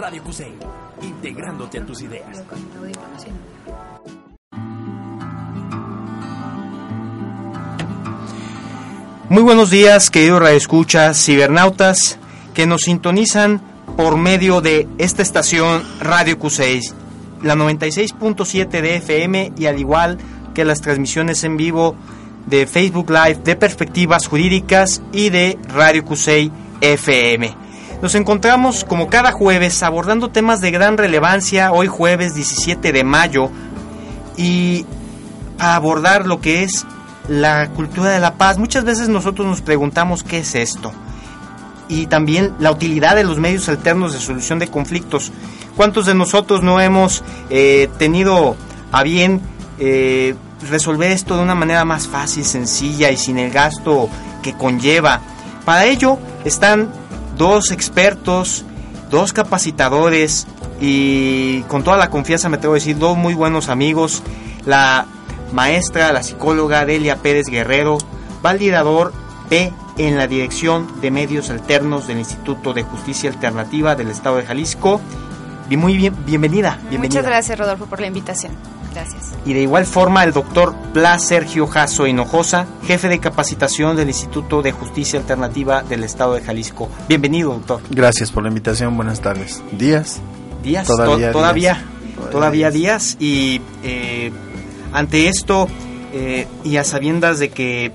Radio Cusey, integrándote a tus ideas. Muy buenos días, queridos radioescuchas, cibernautas, que nos sintonizan por medio de esta estación Radio Q6, la 96.7 de FM y al igual que las transmisiones en vivo de Facebook Live de Perspectivas Jurídicas y de Radio Q6 FM. Nos encontramos como cada jueves abordando temas de gran relevancia, hoy jueves 17 de mayo, y a abordar lo que es la cultura de la paz. Muchas veces nosotros nos preguntamos qué es esto y también la utilidad de los medios alternos de solución de conflictos. ¿Cuántos de nosotros no hemos eh, tenido a bien eh, resolver esto de una manera más fácil, sencilla y sin el gasto que conlleva? Para ello están dos expertos, dos capacitadores y con toda la confianza me tengo que decir dos muy buenos amigos, la maestra, la psicóloga Delia Pérez Guerrero, validador P en la Dirección de Medios Alternos del Instituto de Justicia Alternativa del Estado de Jalisco. Y muy bien, bienvenida, bienvenida. Muchas gracias, Rodolfo, por la invitación. Gracias. Y de igual forma, el doctor Blas Sergio Jasso Hinojosa, jefe de capacitación del Instituto de Justicia Alternativa del Estado de Jalisco. Bienvenido, doctor. Gracias por la invitación. Buenas tardes. ¿Días? Días, todavía, todavía, todavía, días. Y eh, ante esto, eh, y a sabiendas de que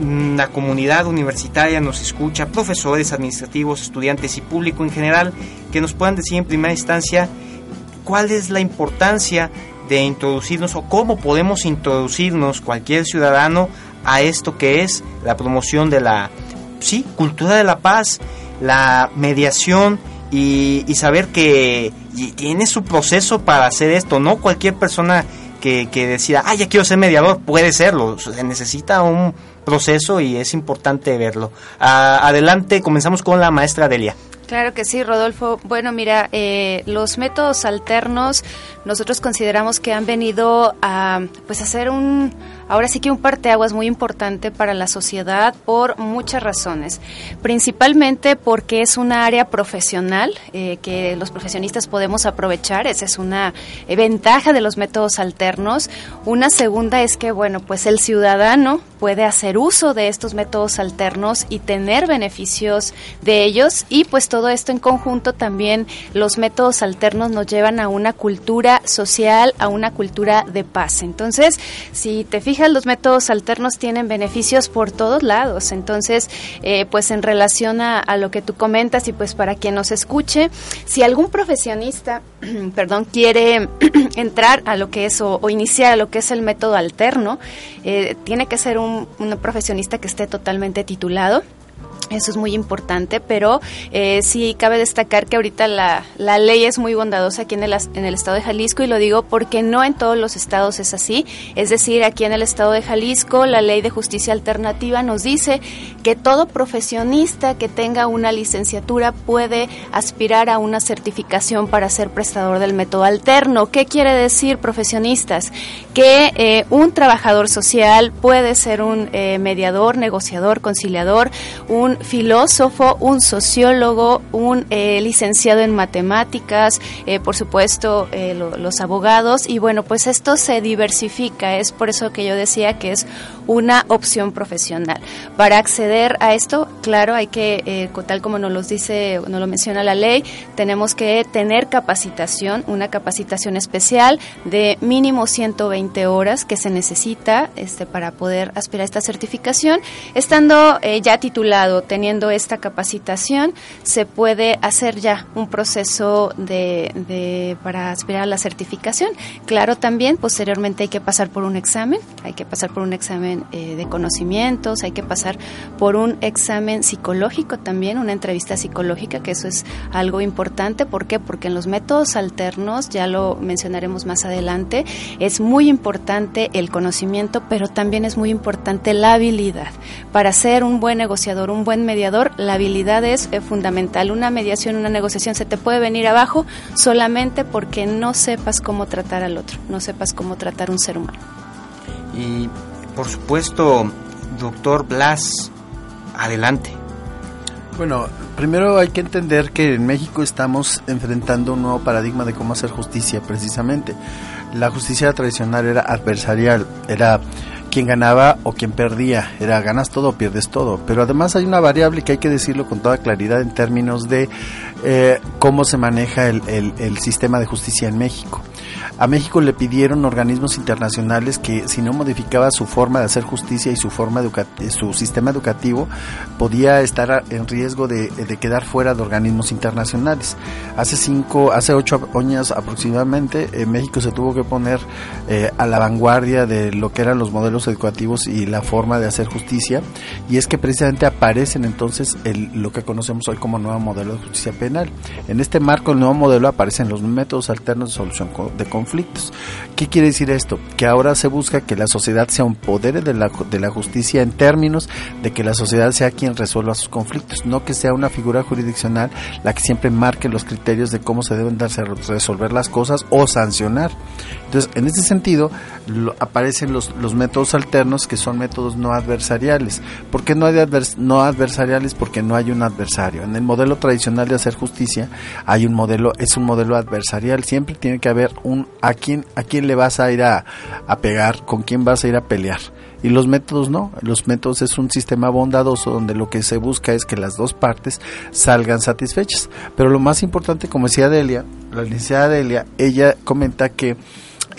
la comunidad universitaria nos escucha, profesores, administrativos, estudiantes y público en general, que nos puedan decir en primera instancia cuál es la importancia de introducirnos o cómo podemos introducirnos cualquier ciudadano a esto que es la promoción de la sí, cultura de la paz, la mediación y, y saber que tiene su proceso para hacer esto, no cualquier persona que, que decida, ah, ya quiero ser mediador, puede serlo, se necesita un proceso y es importante verlo. adelante, comenzamos con la maestra Delia. Claro que sí, Rodolfo. Bueno, mira, eh, los métodos alternos nosotros consideramos que han venido a pues hacer un ahora sí que un parteaguas muy importante para la sociedad por muchas razones. Principalmente porque es una área profesional eh, que los profesionistas podemos aprovechar. Esa es una ventaja de los métodos alternos. Una segunda es que, bueno, pues el ciudadano puede hacer uso de estos métodos alternos y tener beneficios de ellos y pues todo esto en conjunto también los métodos alternos nos llevan a una cultura social, a una cultura de paz. Entonces, si te fijas los métodos alternos tienen beneficios por todos lados. Entonces, eh, pues en relación a, lo que tú comentas y pues para quien nos escuche, si algún profesionista, perdón, quiere entrar a lo que es o, iniciar a lo que es el método alterno, eh, tiene que ser un profesionista que esté totalmente titulado eso es muy importante, pero eh, sí cabe destacar que ahorita la, la, ley es muy bondadosa aquí en el, en el estado de Jalisco y lo digo porque no en todos los estados es así. Es decir, aquí en el estado de Jalisco la ley de justicia alternativa nos dice que todo profesionista que tenga una licenciatura puede aspirar a una certificación para ser prestador del método alterno. ¿Qué quiere decir profesionistas? Que eh, un trabajador social puede ser un eh, mediador, negociador, conciliador, un filósofo, un sociólogo, un eh, licenciado en matemáticas, eh, por supuesto eh, los abogados. Y bueno, pues esto se diversifica, es por eso que yo decía que es una opción profesional. Para acceder a esto, claro, hay que, tal como nos lo dice, nos lo menciona la ley, tenemos que tener capacitación, una capacitación especial de mínimo 120 horas que se necesita este, para poder aspirar a esta certificación, estando ya titulado teniendo esta capacitación se puede hacer ya un proceso de, para aspirar a la certificación. Claro, también posteriormente hay que pasar por un examen, hay que pasar por un examen eh, de conocimientos, hay que pasar por un examen psicológico también, una entrevista psicológica, que eso es algo importante. ¿Por qué? Porque en los métodos alternos, ya lo mencionaremos más adelante, es muy importante el conocimiento, pero también es muy importante la habilidad. Para ser un buen negociador, un buen mediador, la habilidad es eh, fundamental. Una mediación, una negociación se te puede venir abajo solamente porque no sepas cómo tratar al otro, no sepas cómo tratar un ser humano. Y por supuesto, doctor Blas, adelante. Bueno, primero hay que entender que en México estamos enfrentando un nuevo paradigma de cómo hacer justicia, precisamente. La justicia tradicional era adversarial, era quien ganaba o quien perdía, era ganas todo o pierdes todo. Pero además hay una variable que hay que decirlo con toda claridad en términos de eh, cómo se maneja el, el sistema de justicia en México. A México le pidieron organismos internacionales que si no modificaba su forma de hacer justicia y su forma su sistema educativo podía estar en riesgo de, quedar fuera de organismos internacionales. Hace cinco, hace ocho años aproximadamente, en eh, México se tuvo que poner eh, a la vanguardia de lo que eran los modelos educativos y la forma de hacer justicia y es que precisamente aparecen entonces lo que conocemos hoy como nuevo modelo de justicia penal. En este marco, el nuevo modelo aparecen los métodos alternos de solución de conflictos. ¿Qué quiere decir esto? Que ahora se busca que la sociedad sea un poder de la, de la justicia en términos de que la sociedad sea quien resuelva sus conflictos, no que sea una figura jurisdiccional la que siempre marque los criterios de cómo se deben darse resolver las cosas o sancionar. Entonces, en ese sentido, aparecen los, los métodos alternos que son métodos no adversariales. ¿Por qué no, hay no adversariales? Porque no hay un adversario. En el modelo tradicional de hacer justicia hay un modelo, es un modelo adversarial. Siempre tiene que haber un a quién, a quién le vas a ir a, a pegar, con quién vas a ir a pelear. Y los métodos no, los métodos es un sistema bondadoso donde lo que se busca es que las dos partes salgan satisfechas. Pero lo más importante, como decía Delia, la licenciada Delia, ella comenta que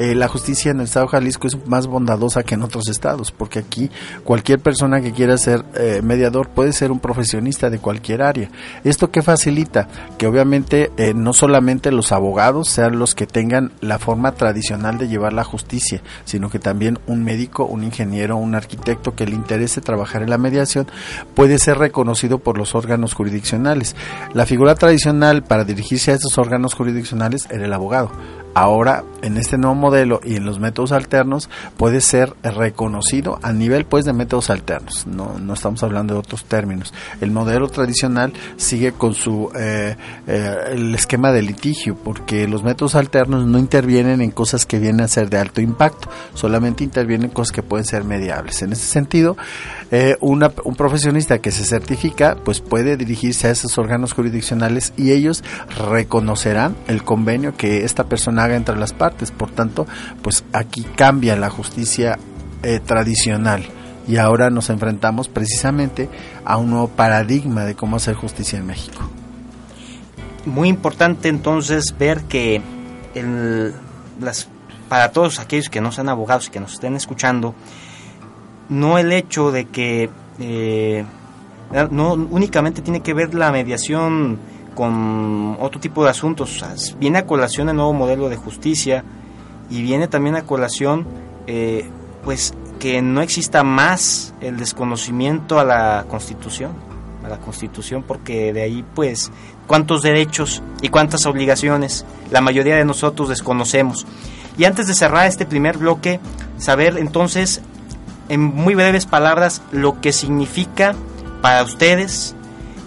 eh, la justicia en el estado de Jalisco es más bondadosa que en otros estados, porque aquí cualquier persona que quiera ser eh, mediador puede ser un profesionista de cualquier área. ¿Esto qué facilita? Que obviamente eh, no solamente los abogados sean los que tengan la forma tradicional de llevar la justicia, sino que también un médico, un ingeniero, un arquitecto que le interese trabajar en la mediación puede ser reconocido por los órganos jurisdiccionales. La figura tradicional para dirigirse a estos órganos jurisdiccionales era el abogado ahora en este nuevo modelo y en los métodos alternos puede ser reconocido a nivel pues de métodos alternos. No, no estamos hablando de otros términos. El modelo tradicional sigue con su eh, eh, el esquema de litigio porque los métodos alternos no intervienen en cosas que vienen a ser de alto impacto solamente intervienen en cosas que pueden ser mediables. En ese sentido eh, un profesionista que se certifica pues puede dirigirse a esos órganos jurisdiccionales y ellos reconocerán el convenio que esta persona haga entre las partes. Por tanto, pues aquí cambia la justicia eh, tradicional y ahora nos enfrentamos precisamente a un nuevo paradigma de cómo hacer justicia en México. Muy importante entonces ver que las, para todos aquellos que no sean abogados y que nos estén escuchando, no el hecho de que eh, no únicamente tiene que ver la mediación con otro tipo de asuntos. viene a colación el nuevo modelo de justicia y viene también a colación eh, pues que no exista más el desconocimiento a la Constitución, a la Constitución, porque de ahí pues cuántos derechos y cuántas obligaciones la mayoría de nosotros desconocemos. Y antes de cerrar este primer bloque, saber entonces en muy breves palabras lo que significa para ustedes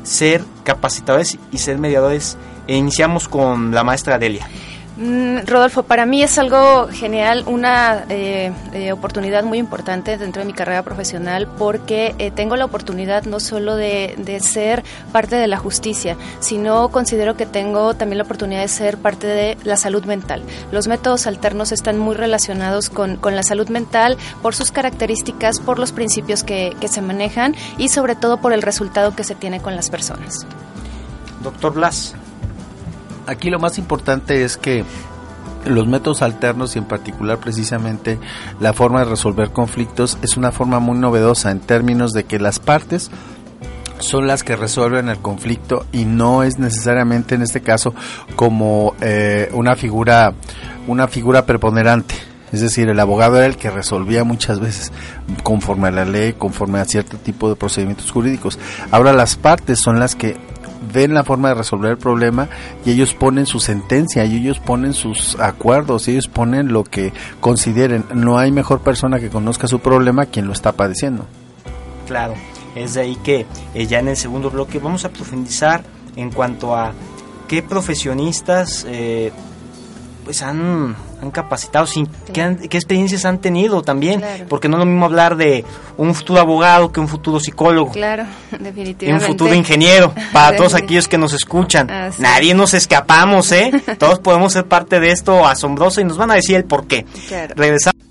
ser capacitadores y ser mediadores. E iniciamos con la maestra Delia. Mm, Rodolfo, para mí es algo genial, una eh, eh, oportunidad muy importante dentro de mi carrera profesional porque eh, tengo la oportunidad no solo de, ser parte de la justicia, sino considero que tengo también la oportunidad de ser parte de la salud mental. Los métodos alternos están muy relacionados con, la salud mental por sus características, por los principios que, que se manejan y sobre todo por el resultado que se tiene con las personas. Doctor Blas aquí lo más importante es que los métodos alternos y en particular precisamente la forma de resolver conflictos es una forma muy novedosa en términos de que las partes son las que resuelven el conflicto y no es necesariamente en este caso como eh, una figura una figura preponderante es decir, el abogado era el que resolvía muchas veces conforme a la ley, conforme a cierto tipo de procedimientos jurídicos. Ahora las partes son las que ven la forma de resolver el problema y ellos ponen su sentencia y ellos ponen sus acuerdos y ellos ponen lo que consideren. No hay mejor persona que conozca su problema quien lo está padeciendo. Claro, es de ahí que eh, ya en el segundo bloque vamos a profundizar en cuanto a qué profesionistas eh, pues han, han capacitado, sin, ¿qué, han- qué experiencias han tenido también, Claro. porque no es lo mismo hablar de un futuro abogado que un futuro psicólogo. Claro, Y un definitivamente. futuro ingeniero para todos aquellos que nos escuchan. Así Nadie nos escapamos, ¿eh? Todos podemos ser parte de esto asombroso y nos van a decir el por qué. Claro. Regresamos.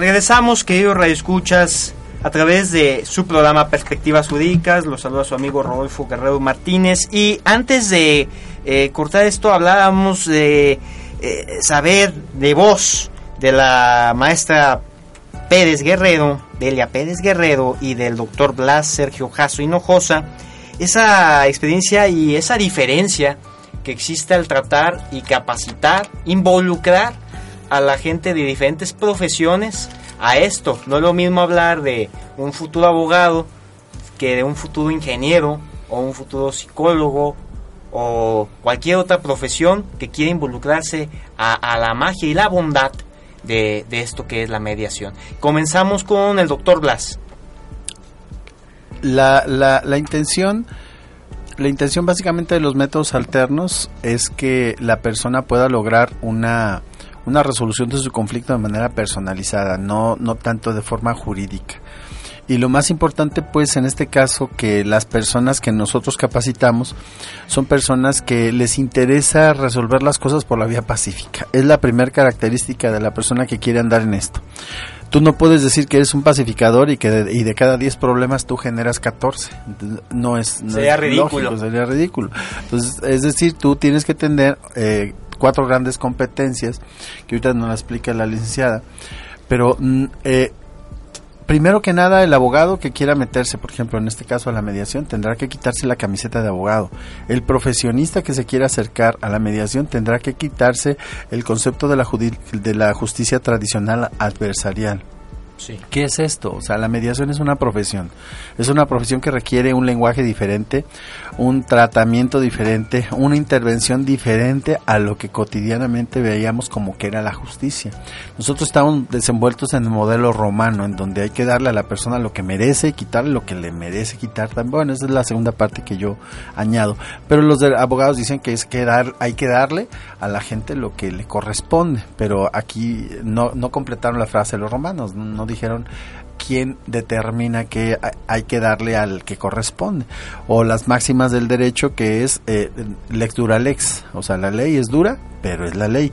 Regresamos, queridos radioescuchas, a través de su programa Perspectivas Jurídicas. Los saluda su amigo Rodolfo Guerrero Martínez. Y antes de eh, cortar esto, hablábamos de eh, saber de voz de la maestra Pérez Guerrero, Delia Pérez Guerrero y del doctor Blas Sergio Jasso Hinojosa, esa experiencia y esa diferencia que existe al tratar y capacitar, involucrar a la gente de diferentes profesiones a esto. No es lo mismo hablar de un futuro abogado que de un futuro ingeniero o un futuro psicólogo o cualquier otra profesión que quiera involucrarse a, la magia y la bondad de, esto que es la mediación. Comenzamos con el doctor Blas. La, la, la intención la intención básicamente de los métodos alternos es que la persona pueda lograr una, una resolución de su conflicto de manera personalizada, no, no tanto de forma jurídica. Y lo más importante, pues, en este caso, que las personas que nosotros capacitamos son personas que les interesa resolver las cosas por la vía pacífica. Es la primera característica de la persona que quiere andar en esto. Tú no puedes decir que eres un pacificador y que de, y de cada 10 problemas tú generas 14. No es, no sería es ridículo. Lógico, sería ridículo. Entonces, es decir, tú tienes que tener eh, cuatro grandes competencias que ahorita nos la explica la licenciada. Pero eh, primero que nada, el abogado que quiera meterse, por ejemplo, en este caso a la mediación, tendrá que quitarse la camiseta de abogado. El profesionista que se quiera acercar a la mediación tendrá que quitarse el concepto de la, de la justicia tradicional adversarial. ¿Qué es esto? O sea, la mediación es una profesión. Es una profesión que requiere un lenguaje diferente, un tratamiento diferente, una intervención diferente a lo que cotidianamente veíamos como que era la justicia. Nosotros estamos desenvueltos en el modelo romano, en donde hay que darle a la persona lo que merece y quitarle lo que le merece quitar también. Bueno, esa es la segunda parte que yo añado. Pero los abogados dicen que es que dar, hay que darle a la gente lo que le corresponde. Pero aquí no, no completaron la frase de los romanos. No dijeron quién determina que hay que darle al que corresponde. O las máximas del derecho que es eh, lex lex. O sea, la ley es dura, pero es la ley.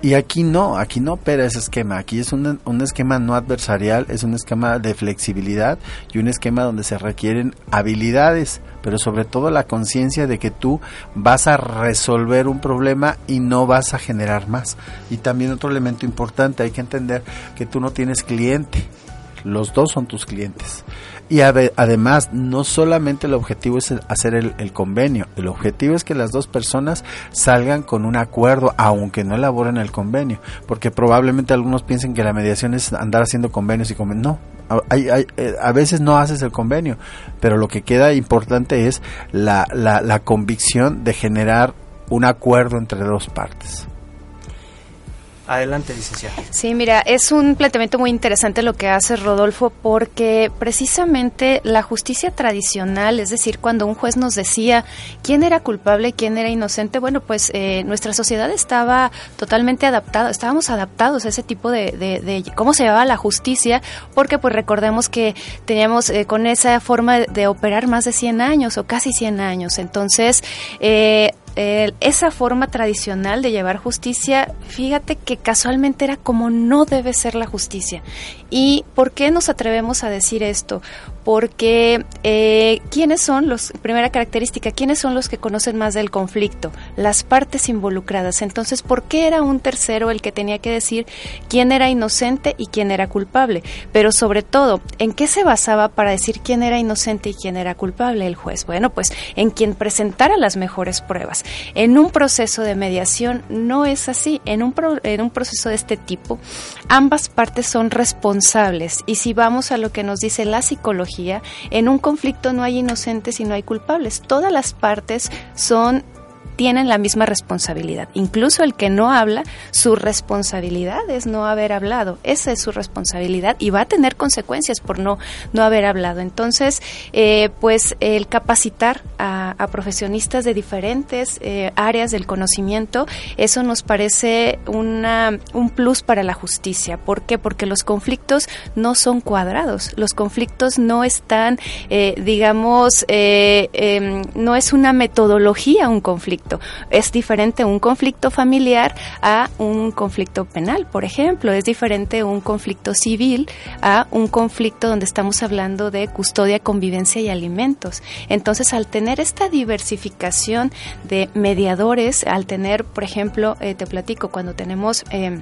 Y aquí no, aquí no opera ese esquema. Aquí es un, un esquema no adversarial, es un esquema de flexibilidad y un esquema donde se requieren habilidades, pero sobre todo la conciencia de que tú vas a resolver un problema y no vas a generar más. Y también otro elemento importante, hay que entender que tú no tienes cliente, los dos son tus clientes. Y además, no solamente el objetivo es hacer el, convenio, el objetivo es que las dos personas salgan con un acuerdo, aunque no elaboren el convenio, porque probablemente algunos piensen que la mediación es andar haciendo convenios y convenios. No, hay, eh, a veces no haces el convenio, pero lo que queda importante es la, la, la convicción de generar un acuerdo entre dos partes. Adelante, licenciada. Sí, mira, es un planteamiento muy interesante lo que hace Rodolfo porque precisamente la justicia tradicional, es decir, cuando un juez nos decía quién era culpable quién era inocente, bueno, pues eh, nuestra sociedad estaba totalmente adaptada, estábamos adaptados a ese tipo de, de, cómo se llevaba la justicia, porque pues recordemos que teníamos eh, con esa forma de, operar más de 100 años o casi 100 años. Entonces, eh, esa forma tradicional de llevar justicia, fíjate que casualmente era como no debe ser la justicia. ¿Y por qué nos atrevemos a decir esto? Porque eh, ¿quiénes son los, primera característica, quiénes son los que conocen más del conflicto? Las partes involucradas. Entonces, ¿por qué era un tercero el que tenía que decir quién era inocente y quién era culpable? Pero sobre todo, ¿en qué se basaba para decir quién era inocente y quién era culpable el juez? Bueno, pues en quien presentara las mejores pruebas. En un proceso de mediación no es así. En un, en un proceso de este tipo, ambas partes son responsables y si vamos a lo que nos dice la psicología, en un conflicto no hay inocentes y no hay culpables. Todas las partes son tienen la misma responsabilidad. Incluso el que no habla, su responsabilidad es no haber hablado. Esa es su responsabilidad y va a tener consecuencias por no, no haber hablado. Entonces, eh, pues el capacitar a, profesionistas de diferentes eh, áreas del conocimiento, eso nos parece una, un plus para la justicia. ¿Por qué? Porque los conflictos no son cuadrados. Los conflictos no están, eh, digamos, em, no es una metodología un conflicto es diferente un conflicto familiar a un conflicto penal, por ejemplo. Es diferente un conflicto civil a un conflicto donde estamos hablando de custodia, convivencia y alimentos. Entonces, al tener esta diversificación de mediadores, al tener, por ejemplo, eh, te platico, cuando tenemos... Eh,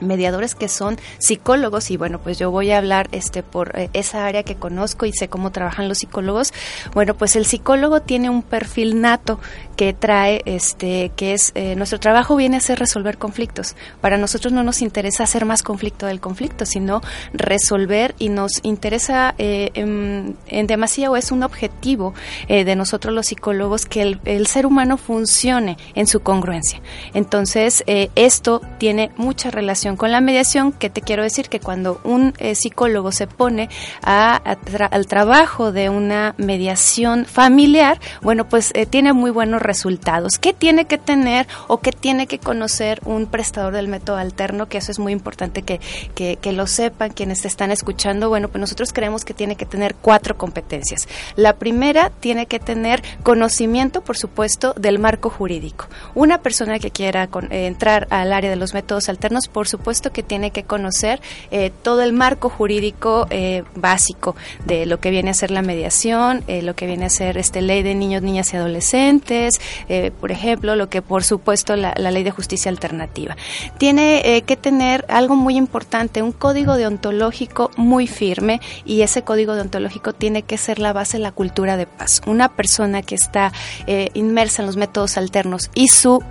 mediadores que son psicólogos y bueno pues yo voy a hablar este por eh, esa área que conozco y sé cómo trabajan los psicólogos. Bueno pues el psicólogo tiene un perfil nato que trae este que es eh, nuestro trabajo viene a ser resolver conflictos. Para nosotros no nos interesa hacer más conflicto del conflicto sino resolver y nos interesa eh, en, en, o es un objetivo de nosotros los psicólogos que el, el, ser humano funcione en su congruencia. Entonces esto tiene mucha relación con la mediación, que te quiero decir que cuando un eh, psicólogo se pone al trabajo de una mediación familiar, bueno, pues eh, tiene muy buenos resultados. ¿Qué tiene que tener o qué tiene que conocer un prestador del método alterno? Que eso es muy importante que, que, que lo sepan quienes te están escuchando. Bueno, pues nosotros creemos que tiene que tener cuatro competencias. La primera tiene que tener conocimiento, por supuesto, del marco jurídico. Una persona que quiera eh, entrar al área de los métodos alternos, por supuesto que tiene que conocer eh, todo el marco jurídico eh, básico de lo que viene a ser la mediación, eh, lo que viene a ser este ley de niños, niñas y adolescentes, por ejemplo, lo que por supuesto la, ley de justicia alternativa. Tiene que tener algo muy importante, un código deontológico muy firme y ese código deontológico tiene que ser la base de la cultura de paz. Una persona que está inmersa en los métodos alternos y su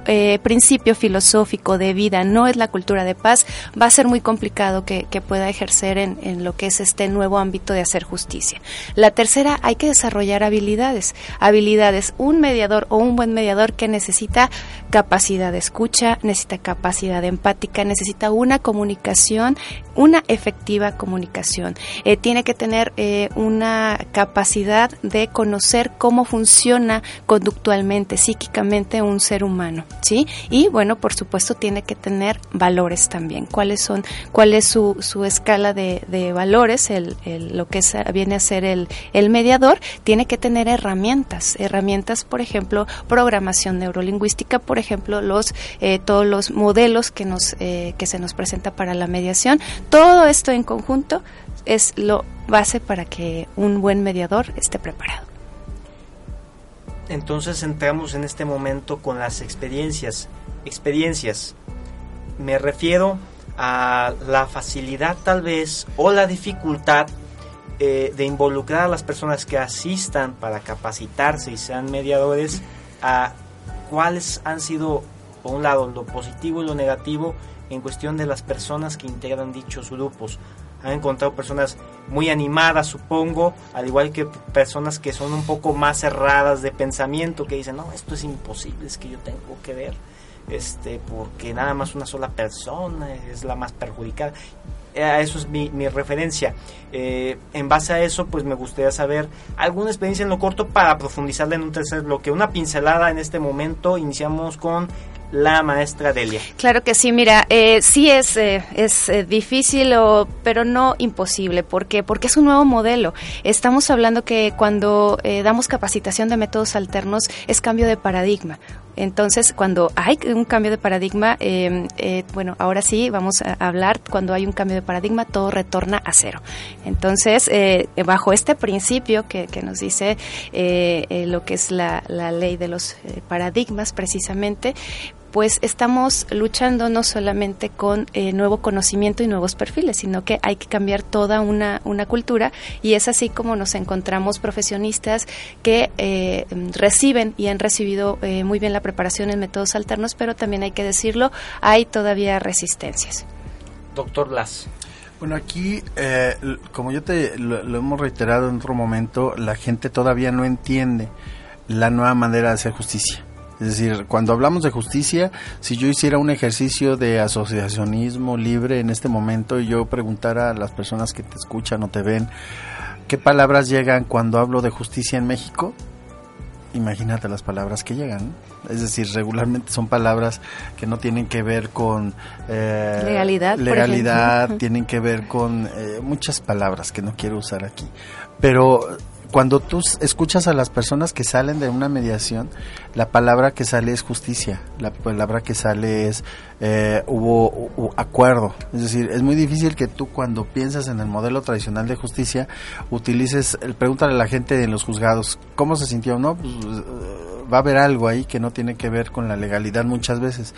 principio filosófico de vida no es la cultura de paz, va a ser muy complicado que, pueda ejercer en, en, lo que es este nuevo ámbito de hacer justicia. La tercera, hay que desarrollar habilidades. Habilidades, un mediador o un buen mediador que necesita capacidad de escucha, necesita capacidad empática, necesita una comunicación, una efectiva comunicación. Eh, tiene que tener eh, una capacidad de conocer cómo funciona conductualmente, psíquicamente un ser humano, ¿sí? Y bueno, por supuesto tiene que tener valores también. ¿Cuáles son, cuál es su, su escala de, de valores? El, lo que viene a ser el, el mediador tiene que tener herramientas, herramientas, por ejemplo, programación neurolingüística, por ejemplo, los eh, todos los modelos que nos eh, que se nos presenta para la mediación. Todo esto en conjunto es lo base para que un buen mediador esté preparado. Entonces entramos en este momento con las experiencias. Experiencias. Me refiero a la facilidad tal vez o la dificultad eh, de involucrar a las personas que asistan para capacitarse y sean mediadores a cuáles han sido, por un lado, lo positivo y lo negativo en cuestión de las personas que integran dichos grupos han encontrado personas muy animadas, supongo, al igual que personas que son un poco más cerradas de pensamiento, que dicen, no, esto es imposible, es que yo tengo que ver, este, porque nada más una sola persona es la más perjudicada. Eh, eso es mi, referencia. Eh, en base a eso, pues me gustaría saber alguna experiencia en lo corto para profundizarla en un tercer bloque. Una pincelada en este momento. Iniciamos con la maestra Delia. Claro que sí, mira, eh, sí es, eh, es eh, difícil, o, pero no imposible. ¿Por qué? Porque es un nuevo modelo. Estamos hablando que cuando damos capacitación de métodos alternos es cambio de paradigma. Entonces, cuando hay un cambio de paradigma, em, bueno, ahora sí vamos a hablar, cuando hay un cambio de paradigma, todo retorna a cero. Entonces, bajo este principio que, que nos dice lo que es la ley de los paradigmas, precisamente, pues estamos luchando no solamente con eh, nuevo conocimiento y nuevos perfiles, sino que hay que cambiar toda una, una cultura y es así como nos encontramos profesionistas que eh, reciben y han recibido eh, muy bien la preparación en métodos alternos, pero también hay que decirlo, hay todavía resistencias. Doctor Las. Bueno, aquí, como yo te lo, hemos reiterado en otro momento, la gente todavía no entiende la nueva manera de hacer justicia. Es decir, cuando hablamos de justicia, si yo hiciera un ejercicio de asociacionismo libre en este momento y yo preguntara a las personas que te escuchan o te ven, ¿qué palabras llegan cuando hablo de justicia en México? Imagínate las palabras que llegan. Es decir, regularmente son palabras que no tienen que ver con eh, legalidad, legalidad tienen que ver con eh, muchas palabras que no quiero usar aquí. Pero cuando tú escuchas a las personas que salen de una mediación, la palabra que sale es justicia, la palabra que sale es eh, hubo, acuerdo. Es decir, es muy difícil que tú cuando piensas en el modelo tradicional de justicia utilices, el pregúntale a la gente en los juzgados, ¿cómo se sintió? No, pues, eh, va a haber algo ahí que no tiene que ver con la legalidad muchas veces.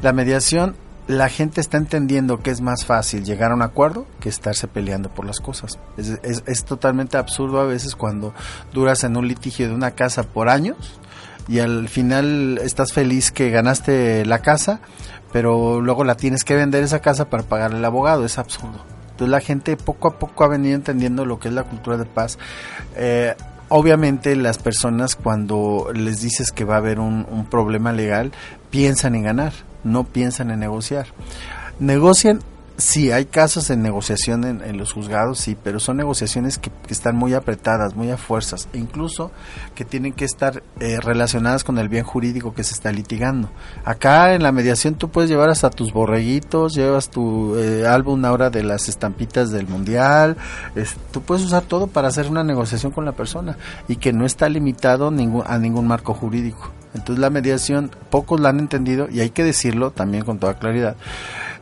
La mediación la gente está entendiendo que es más fácil llegar a un acuerdo que estarse peleando por las cosas. Es, totalmente absurdo a veces cuando duras en un litigio de una casa por años y al final estás feliz que ganaste la casa, pero luego la tienes que vender esa casa para pagar el abogado. Es absurdo. Entonces la gente poco a poco ha venido entendiendo lo que es la cultura de paz. Eh, obviamente las personas cuando les dices que va a haber un problema legal piensan en ganar no piensan en negociar. Negocian Sí, hay casos en negociación en, los juzgados, sí, pero son negociaciones que, están muy apretadas, muy a fuerzas, e incluso que tienen que estar eh, relacionadas con el bien jurídico que se está litigando. Acá en la mediación tú puedes llevar hasta tus borreguitos, llevas tu eh, álbum ahora de las estampitas del mundial, tú puedes usar todo para hacer una negociación con la persona y que no está limitado ningún, a ningún marco jurídico. Entonces la mediación, pocos la han entendido y hay que decirlo también con toda claridad.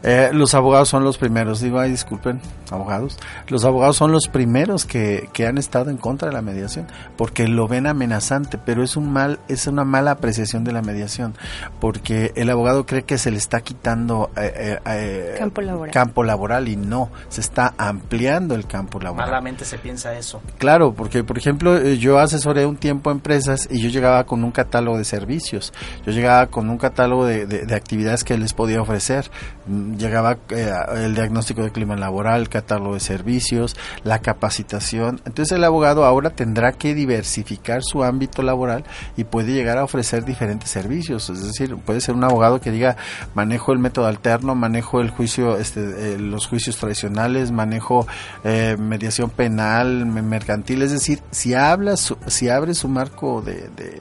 Eh, los abogados son los primeros, digo, ay, disculpen, abogados. Los abogados son los primeros que, que han estado en contra de la mediación, porque lo ven amenazante, pero es un mal, es una mala apreciación de la mediación, porque el abogado cree que se le está quitando eh, eh, campo, laboral. campo laboral y no, se está ampliando el campo laboral. Malamente se piensa eso. Claro, porque por ejemplo, yo asesoré un tiempo empresas y yo llegaba con un catálogo de servicios, yo llegaba con un catálogo de, de actividades que les podía ofrecer llegaba eh, el diagnóstico de clima laboral, catálogo de servicios, la capacitación. Entonces el abogado ahora tendrá que diversificar su ámbito laboral y puede llegar a ofrecer diferentes servicios. Es decir, puede ser un abogado que diga manejo el método alterno, manejo el juicio, este, eh, los juicios tradicionales, manejo eh, mediación penal, mercantil. Es decir, si habla, si abre su marco de de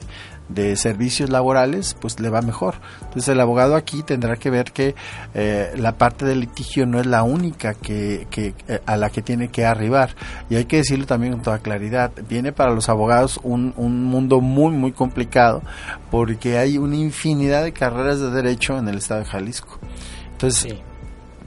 servicios laborales, pues le va mejor. Entonces el abogado aquí tendrá que ver que eh, la parte del litigio no es la única que, que eh, a la que tiene que arribar. Y hay que decirlo también con toda claridad. Viene para los abogados un, un mundo muy, muy complicado porque hay una infinidad de carreras de derecho en el estado de Jalisco. Entonces,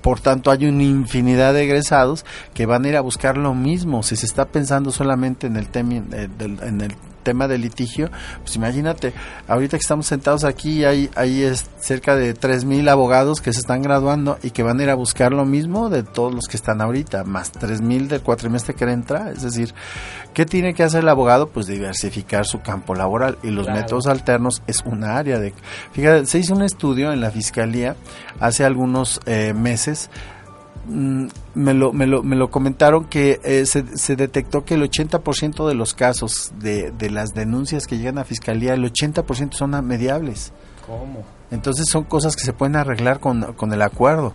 por tanto, hay una infinidad de egresados que van a ir a buscar lo mismo. Si se está pensando solamente en el, tema, eh, en el tema de litigio, pues imagínate, ahorita que estamos sentados aquí hay, hay es cerca de 3.000 abogados que se están graduando y que van a ir a buscar lo mismo de todos los que están ahorita, más 3.000 del cuatrimestre que entra, es decir, ¿qué tiene que hacer el abogado? Pues diversificar su campo laboral y los métodos alternos es una área de... Fíjate, se hizo un estudio en la Fiscalía hace algunos eh, meses Mm, me lo, me lo, me lo comentaron que eh, se, se, detectó que el 80% de los casos de, de las denuncias que llegan a fiscalía, el 80% son mediables. ¿Cómo? Entonces son cosas que se pueden arreglar con, con el acuerdo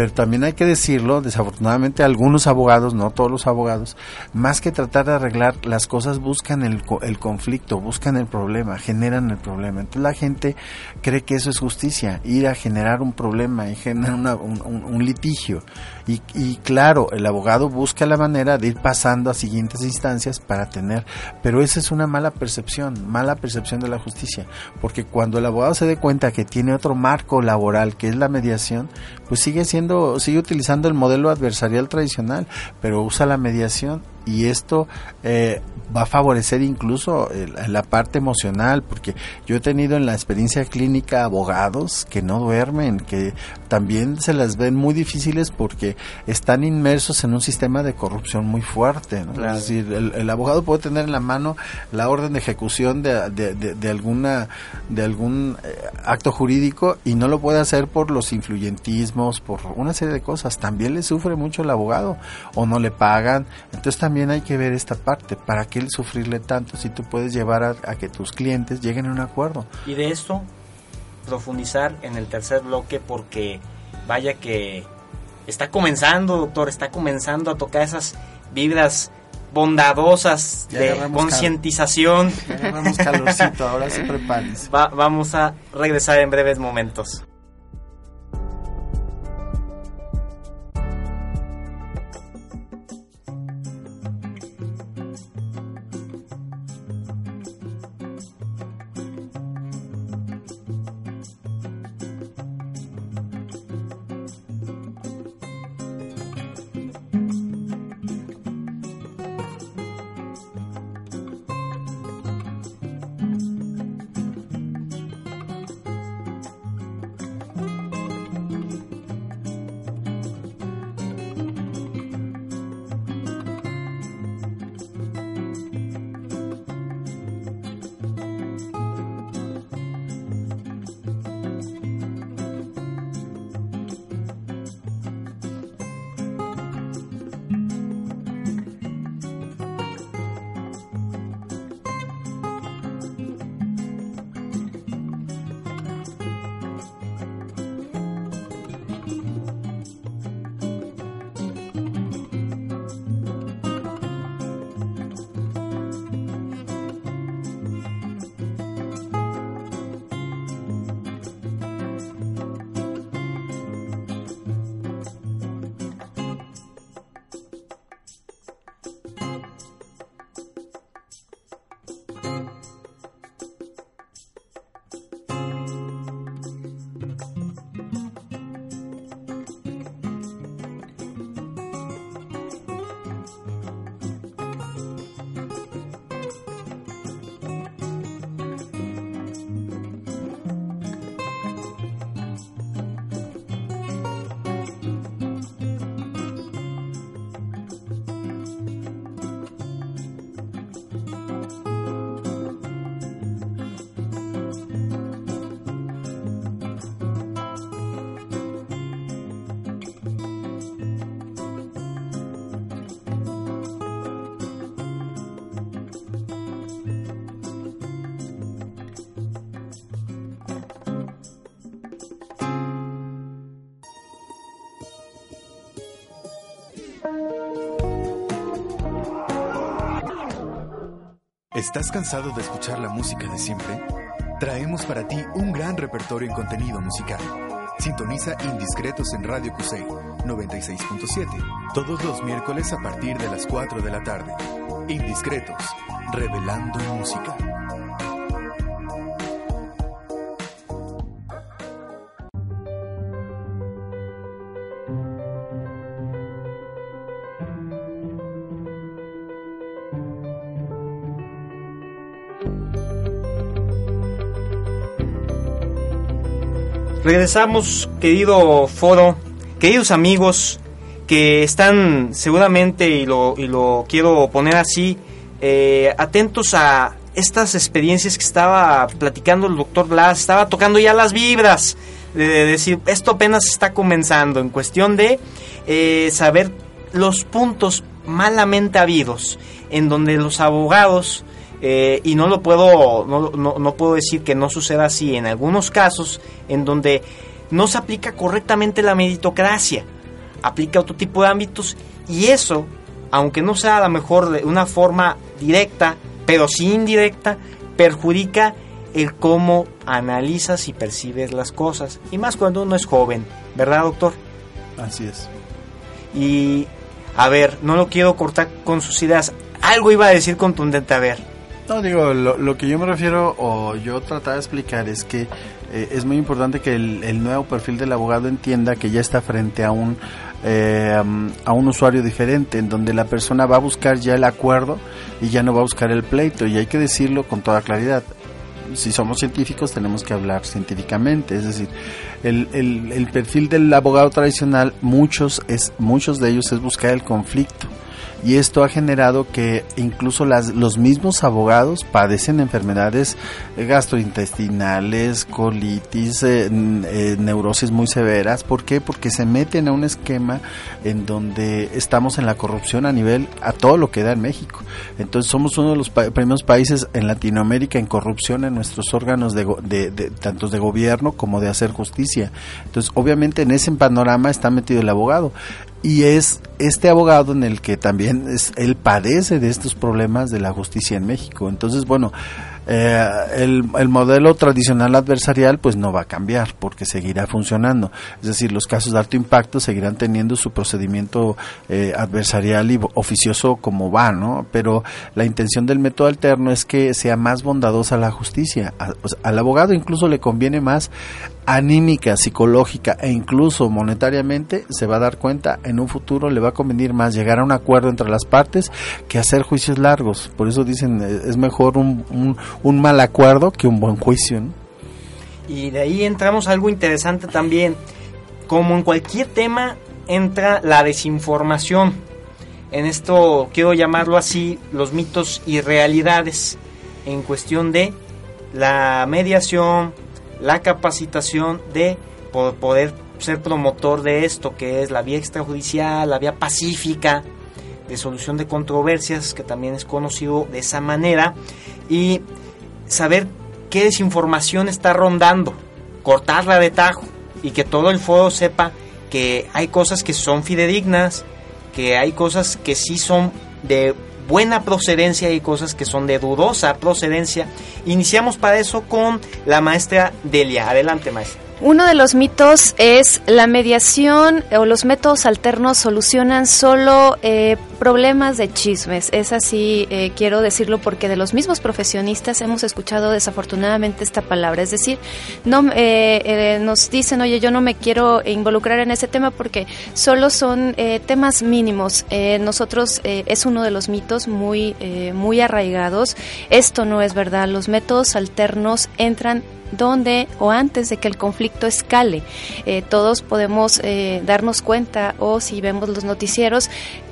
pero también hay que decirlo, desafortunadamente algunos abogados, no todos los abogados, más que tratar de arreglar las cosas, buscan el, el conflicto, buscan el problema, generan el problema. Entonces la gente cree que eso es justicia, ir a generar un problema y generar un, litigio. Y, y, claro, el abogado busca la manera de ir pasando a siguientes instancias para tener, pero esa es una mala percepción, mala percepción de la justicia, porque cuando el abogado se dé cuenta que tiene otro marco laboral, que es la mediación, pues sigue siendo, sigue utilizando el modelo adversarial tradicional, pero usa la mediación y esto eh, va a favorecer incluso la parte emocional, porque yo he tenido en la experiencia clínica abogados que no duermen, que también se las ven muy difíciles porque están inmersos en un sistema de corrupción muy fuerte. Es decir, el, abogado puede tener en la mano la orden de ejecución de, de, alguna de algún eh, acto jurídico y no lo puede hacer por los influyentismos, por una serie de cosas. También le sufre mucho el abogado o no le pagan. Entonces también hay que ver esta parte. ¿Para qué sufrirle tanto si tú puedes llevar a, que tus clientes lleguen a un acuerdo? Y de esto, profundizar en el tercer bloque porque vaya que está comenzando, doctor, está comenzando a tocar esas vibras bondadosas de concientización. ahora se vamos a regresar en breves momentos. ¿Estás cansado de escuchar la música de siempre? Traemos para ti un gran repertorio en contenido musical. Sintoniza Indiscretos en Radio Cusey 96.7 todos los miércoles a partir de las 4 de la tarde. Indiscretos, revelando música. Regresamos, querido foro, queridos amigos que están seguramente, y lo, y lo quiero poner así, eh, atentos a estas experiencias que estaba platicando el doctor Blas, estaba tocando ya las vibras, de, decir, esto apenas está comenzando, en cuestión de eh, saber los puntos malamente habidos, en donde los abogados eh, y no lo puedo, no, no, no, puedo decir que no suceda así en algunos casos en donde no se aplica correctamente la meritocracia, aplica otro tipo de ámbitos y eso, aunque no sea a lo mejor de una forma directa, pero sí indirecta, perjudica el cómo analizas y percibes las cosas, y más cuando uno es joven, ¿verdad doctor? Así es. Y, a ver, no lo quiero cortar con sus ideas, algo iba a decir contundente, a ver. No, digo, lo, que yo me refiero o yo trataba de explicar es que eh, es muy importante que el, nuevo perfil del abogado entienda que ya está frente a un, eh, a un usuario diferente, en donde la persona va a buscar ya el acuerdo y ya no va a buscar el pleito, y hay que decirlo con toda claridad. Si somos científicos tenemos que hablar científicamente, es decir, el, el, el perfil del abogado tradicional, muchos, es, muchos de ellos es buscar el conflicto y esto ha generado que incluso las, los mismos abogados padecen enfermedades gastrointestinales, colitis, eh, eh, neurosis muy severas. ¿Por qué? Porque se meten a un esquema en donde estamos en la corrupción a nivel, a todo lo que da en México. Entonces somos uno de los primeros países en Latinoamérica en corrupción en nuestros órganos de, de, de, tanto de gobierno como de hacer justicia. Entonces obviamente en ese panorama está metido el abogado y es este abogado en el que también es, él padece de estos problemas de la justicia en México. Entonces, bueno, eh, el, el, modelo tradicional adversarial pues no va a cambiar porque seguirá funcionando. Es decir, los casos de alto impacto seguirán teniendo su procedimiento eh, adversarial y oficioso como va, ¿no? Pero la intención del método alterno es que sea más bondadosa la justicia. Al abogado incluso le conviene más anímica, psicológica e incluso monetariamente, se va a dar cuenta en un futuro le va a convenir más llegar a un acuerdo entre las partes que hacer juicios largos. Por eso dicen eh, es mejor un, mal acuerdo que un buen juicio. Y de ahí entramos algo interesante también. Como en cualquier tema entra la desinformación. En esto quiero llamarlo así, los mitos y realidades en cuestión de la mediación, la capacitación de poder ser promotor de esto, que es la vía extrajudicial, la vía pacífica de solución de controversias, que también es conocido de esa manera, y saber qué desinformación está rondando, cortarla de tajo y que todo el foro sepa que hay cosas que son fidedignas, que hay cosas que sí son de buena procedencia y cosas que son de dudosa procedencia. Iniciamos para eso con la maestra Delia. Adelante, maestra. Uno de los mitos es la mediación o los métodos alternos solucionan solo eh, problemas de chismes. Es así, eh, quiero decirlo porque de los mismos profesionistas hemos escuchado desafortunadamente esta palabra. Es decir, no eh, nos dicen, oye, yo no me quiero involucrar en ese tema porque solo son temas mínimos. nosotros es uno de los mitos muy, muy arraigados. Esto no es verdad. Los métodos alternos entran donde o antes de que el conflicto escale. Eh, todos podemos eh, darnos cuenta o si vemos los noticieros,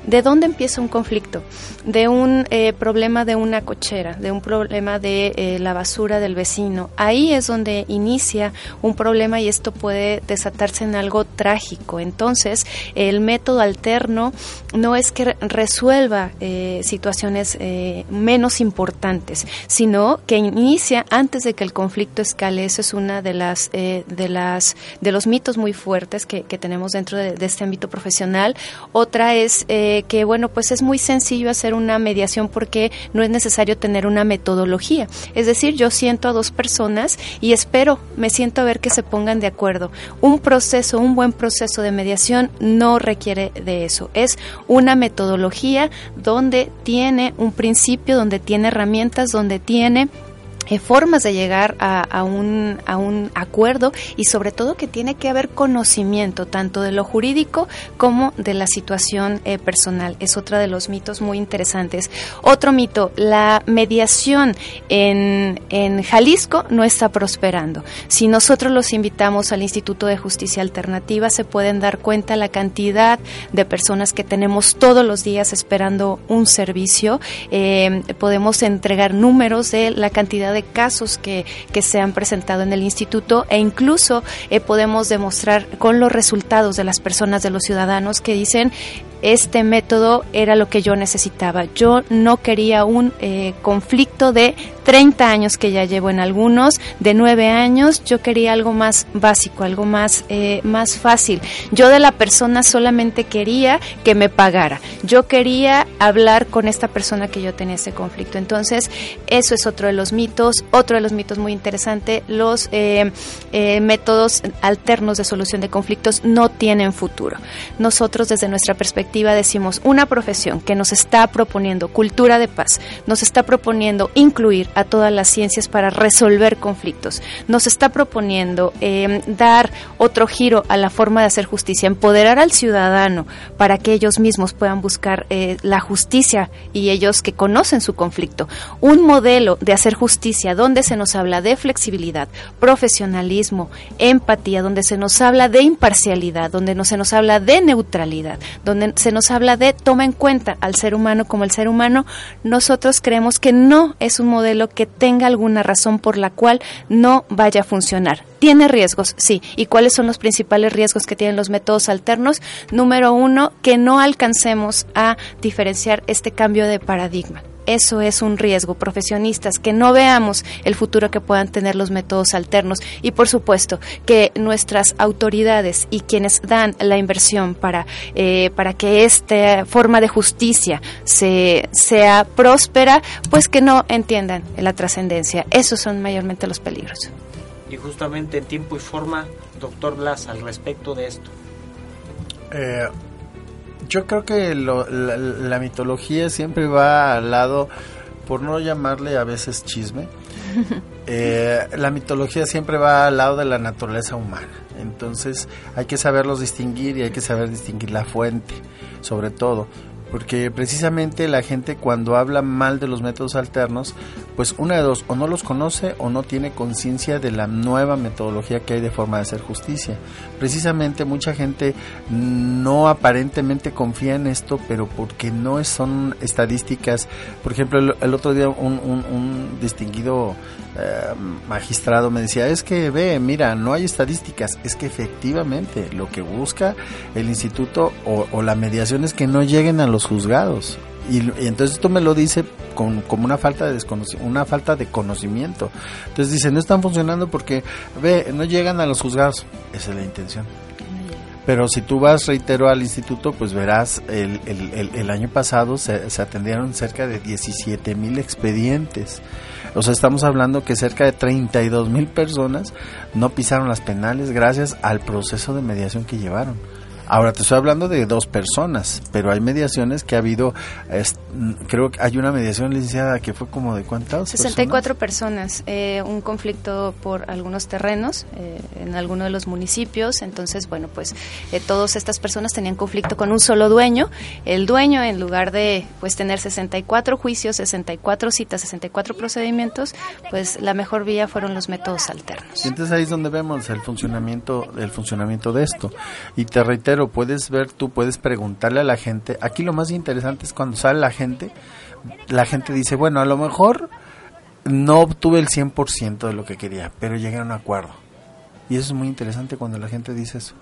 ¿De dónde empieza un conflicto? De un eh, problema de una cochera, de un problema de eh, la basura del vecino. Ahí es donde inicia un problema y esto puede desatarse en algo trágico. Entonces, el método alterno no es que resuelva eh, situaciones menos importantes, sino que inicia antes de que el conflicto escale. Esa es una de las de las de los mitos muy fuertes que, tenemos dentro de, este ámbito profesional. Otra es que, bueno, pues es muy sencillo hacer una mediación porque no es necesario tener una metodología. Es decir, yo siento a dos personas y espero, me siento a ver que se pongan de acuerdo. Un proceso, un buen proceso de mediación no requiere de eso. Es una metodología donde tiene un principio, donde tiene herramientas, donde tiene eh, formas de llegar a, un, acuerdo y sobre todo que tiene que haber conocimiento tanto de lo jurídico como de la situación eh, personal. Es otro de los mitos muy interesantes. Otro mito, la mediación en, en Jalisco no está prosperando. Si nosotros los invitamos al Instituto de Justicia Alternativa, se pueden dar cuenta la cantidad de personas que tenemos todos los días esperando un servicio. Eh, podemos entregar números de la cantidad de casos que, que se han presentado en el instituto e incluso eh, podemos demostrar con los resultados de las personas, de los ciudadanos que dicen este método era lo que yo necesitaba. Yo no quería un eh, conflicto de 30 años que ya llevo en algunos, de 9 años, yo quería algo más básico, algo más, eh, más fácil. Yo de la persona solamente quería que me pagara. Yo quería hablar con esta persona que yo tenía ese conflicto. Entonces, eso es otro de los mitos. Otro de los mitos muy interesante, los eh, métodos alternos de solución de conflictos no tienen futuro. Nosotros desde nuestra perspectiva decimos una profesión que nos está proponiendo cultura de paz, nos está proponiendo incluir a todas las ciencias para resolver conflictos, nos está proponiendo em, dar otro giro a la forma de hacer justicia, empoderar al ciudadano para que ellos mismos puedan buscar eh, la justicia y ellos que conocen su conflicto. Un modelo de hacer justicia donde se nos habla de flexibilidad, profesionalismo, empatía, donde se nos habla de imparcialidad, donde no se nos habla de neutralidad, donde se nos habla de toma en cuenta al ser humano como el ser humano, nosotros creemos que no es un modelo que tenga alguna razón por la cual no vaya a funcionar. Tiene riesgos, sí. ¿Y cuáles son los principales riesgos que tienen los métodos alternos? Número uno, que no alcancemos a diferenciar este cambio de paradigma eso es un riesgo. Profesionistas, que no veamos el futuro que puedan tener los métodos alternos y, por supuesto, que nuestras autoridades y quienes dan la inversión para, eh, para que esta forma de justicia se, sea próspera, pues que no entiendan la trascendencia. Esos son mayormente los peligros. Y justamente en tiempo y forma, doctor Blas, al respecto de esto. Eh, yo creo que la, mitología siempre va al lado, por no llamarle a veces chisme, eh, la mitología siempre va al lado de la naturaleza humana. Entonces hay que saberlos distinguir y hay que saber distinguir la fuente, sobre todo porque precisamente la gente cuando habla mal de los métodos alternos, pues una de dos, o no los conoce o no tiene conciencia de la nueva metodología que hay de forma de hacer justicia. Precisamente mucha gente no aparentemente confía en esto, pero porque no son estadísticas. Por ejemplo, el, otro día un, un distinguido eh, magistrado me decía, es que ve, mira, no hay estadísticas, es que efectivamente lo que busca el instituto o, la mediación es que no lleguen a los juzgados. Y, entonces esto me lo dice con, como una falta de una falta de conocimiento. Entonces dice, no están funcionando porque, ve, no llegan a los juzgados. Esa es la intención. Pero si tú vas, reitero, al instituto, pues verás, el, el, el año pasado se, se atendieron cerca de 17 mil expedientes. O sea, estamos hablando que cerca de 32 mil personas no pisaron las penales gracias al proceso de mediación que llevaron. Ahora te estoy hablando de dos personas, pero hay mediaciones que ha habido, creo que hay una mediación licenciada que fue como de cuántas 64 personas, eh, un conflicto por algunos terrenos eh, en alguno de los municipios, entonces bueno, pues eh, todas estas personas tenían conflicto con un solo dueño, el dueño en lugar de pues tener 64 juicios, 64 citas, 64 procedimientos, pues la mejor vía fueron los métodos alternos. entonces ahí es donde vemos el funcionamiento, el funcionamiento de esto. Y te reitero, Pedro, puedes ver, tú puedes preguntarle a la gente. Aquí lo más interesante es cuando sale la gente, la gente dice, bueno, a lo mejor no obtuve el 100% de lo que quería, pero llegué a un acuerdo. Y eso es muy interesante cuando la gente dice eso.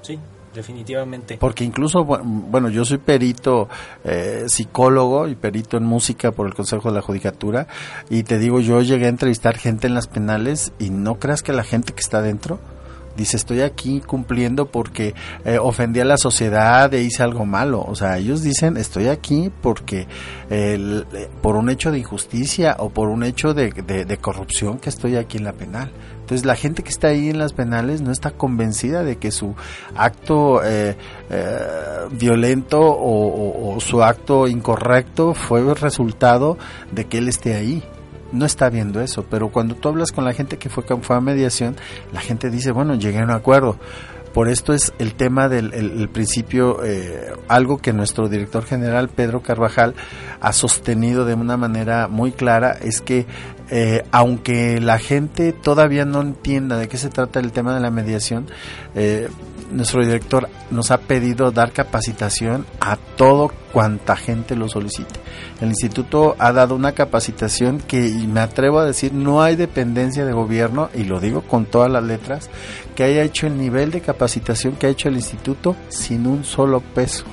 Sí, definitivamente. Porque incluso, bueno, yo soy perito eh, psicólogo y perito en música por el Consejo de la Judicatura y te digo, yo llegué a entrevistar gente en las penales y no creas que la gente que está dentro dice estoy aquí cumpliendo porque eh, ofendí a la sociedad e hice algo malo. O sea, ellos dicen estoy aquí porque eh, por un hecho de injusticia o por un hecho de, corrupción que estoy aquí en la penal. Entonces la gente que está ahí en las penales no está convencida de que su acto eh, violento o, o su acto incorrecto fue el resultado de que él esté ahí no está viendo eso, pero cuando tú hablas con la gente que fue, fue a mediación, la gente dice, bueno, llegué a un acuerdo. Por esto es el tema del principio, eh, algo que nuestro director general, Pedro Carvajal, ha sostenido de una manera muy clara, es que eh, aunque la gente todavía no entienda de qué se trata el tema de la mediación, eh, nuestro director nos ha pedido dar capacitación a todo cuanta gente lo solicite. El instituto ha dado una capacitación que, y me atrevo a decir, no hay dependencia de gobierno, y lo digo con todas las letras, que haya hecho el nivel de capacitación que ha hecho el instituto sin un solo peso.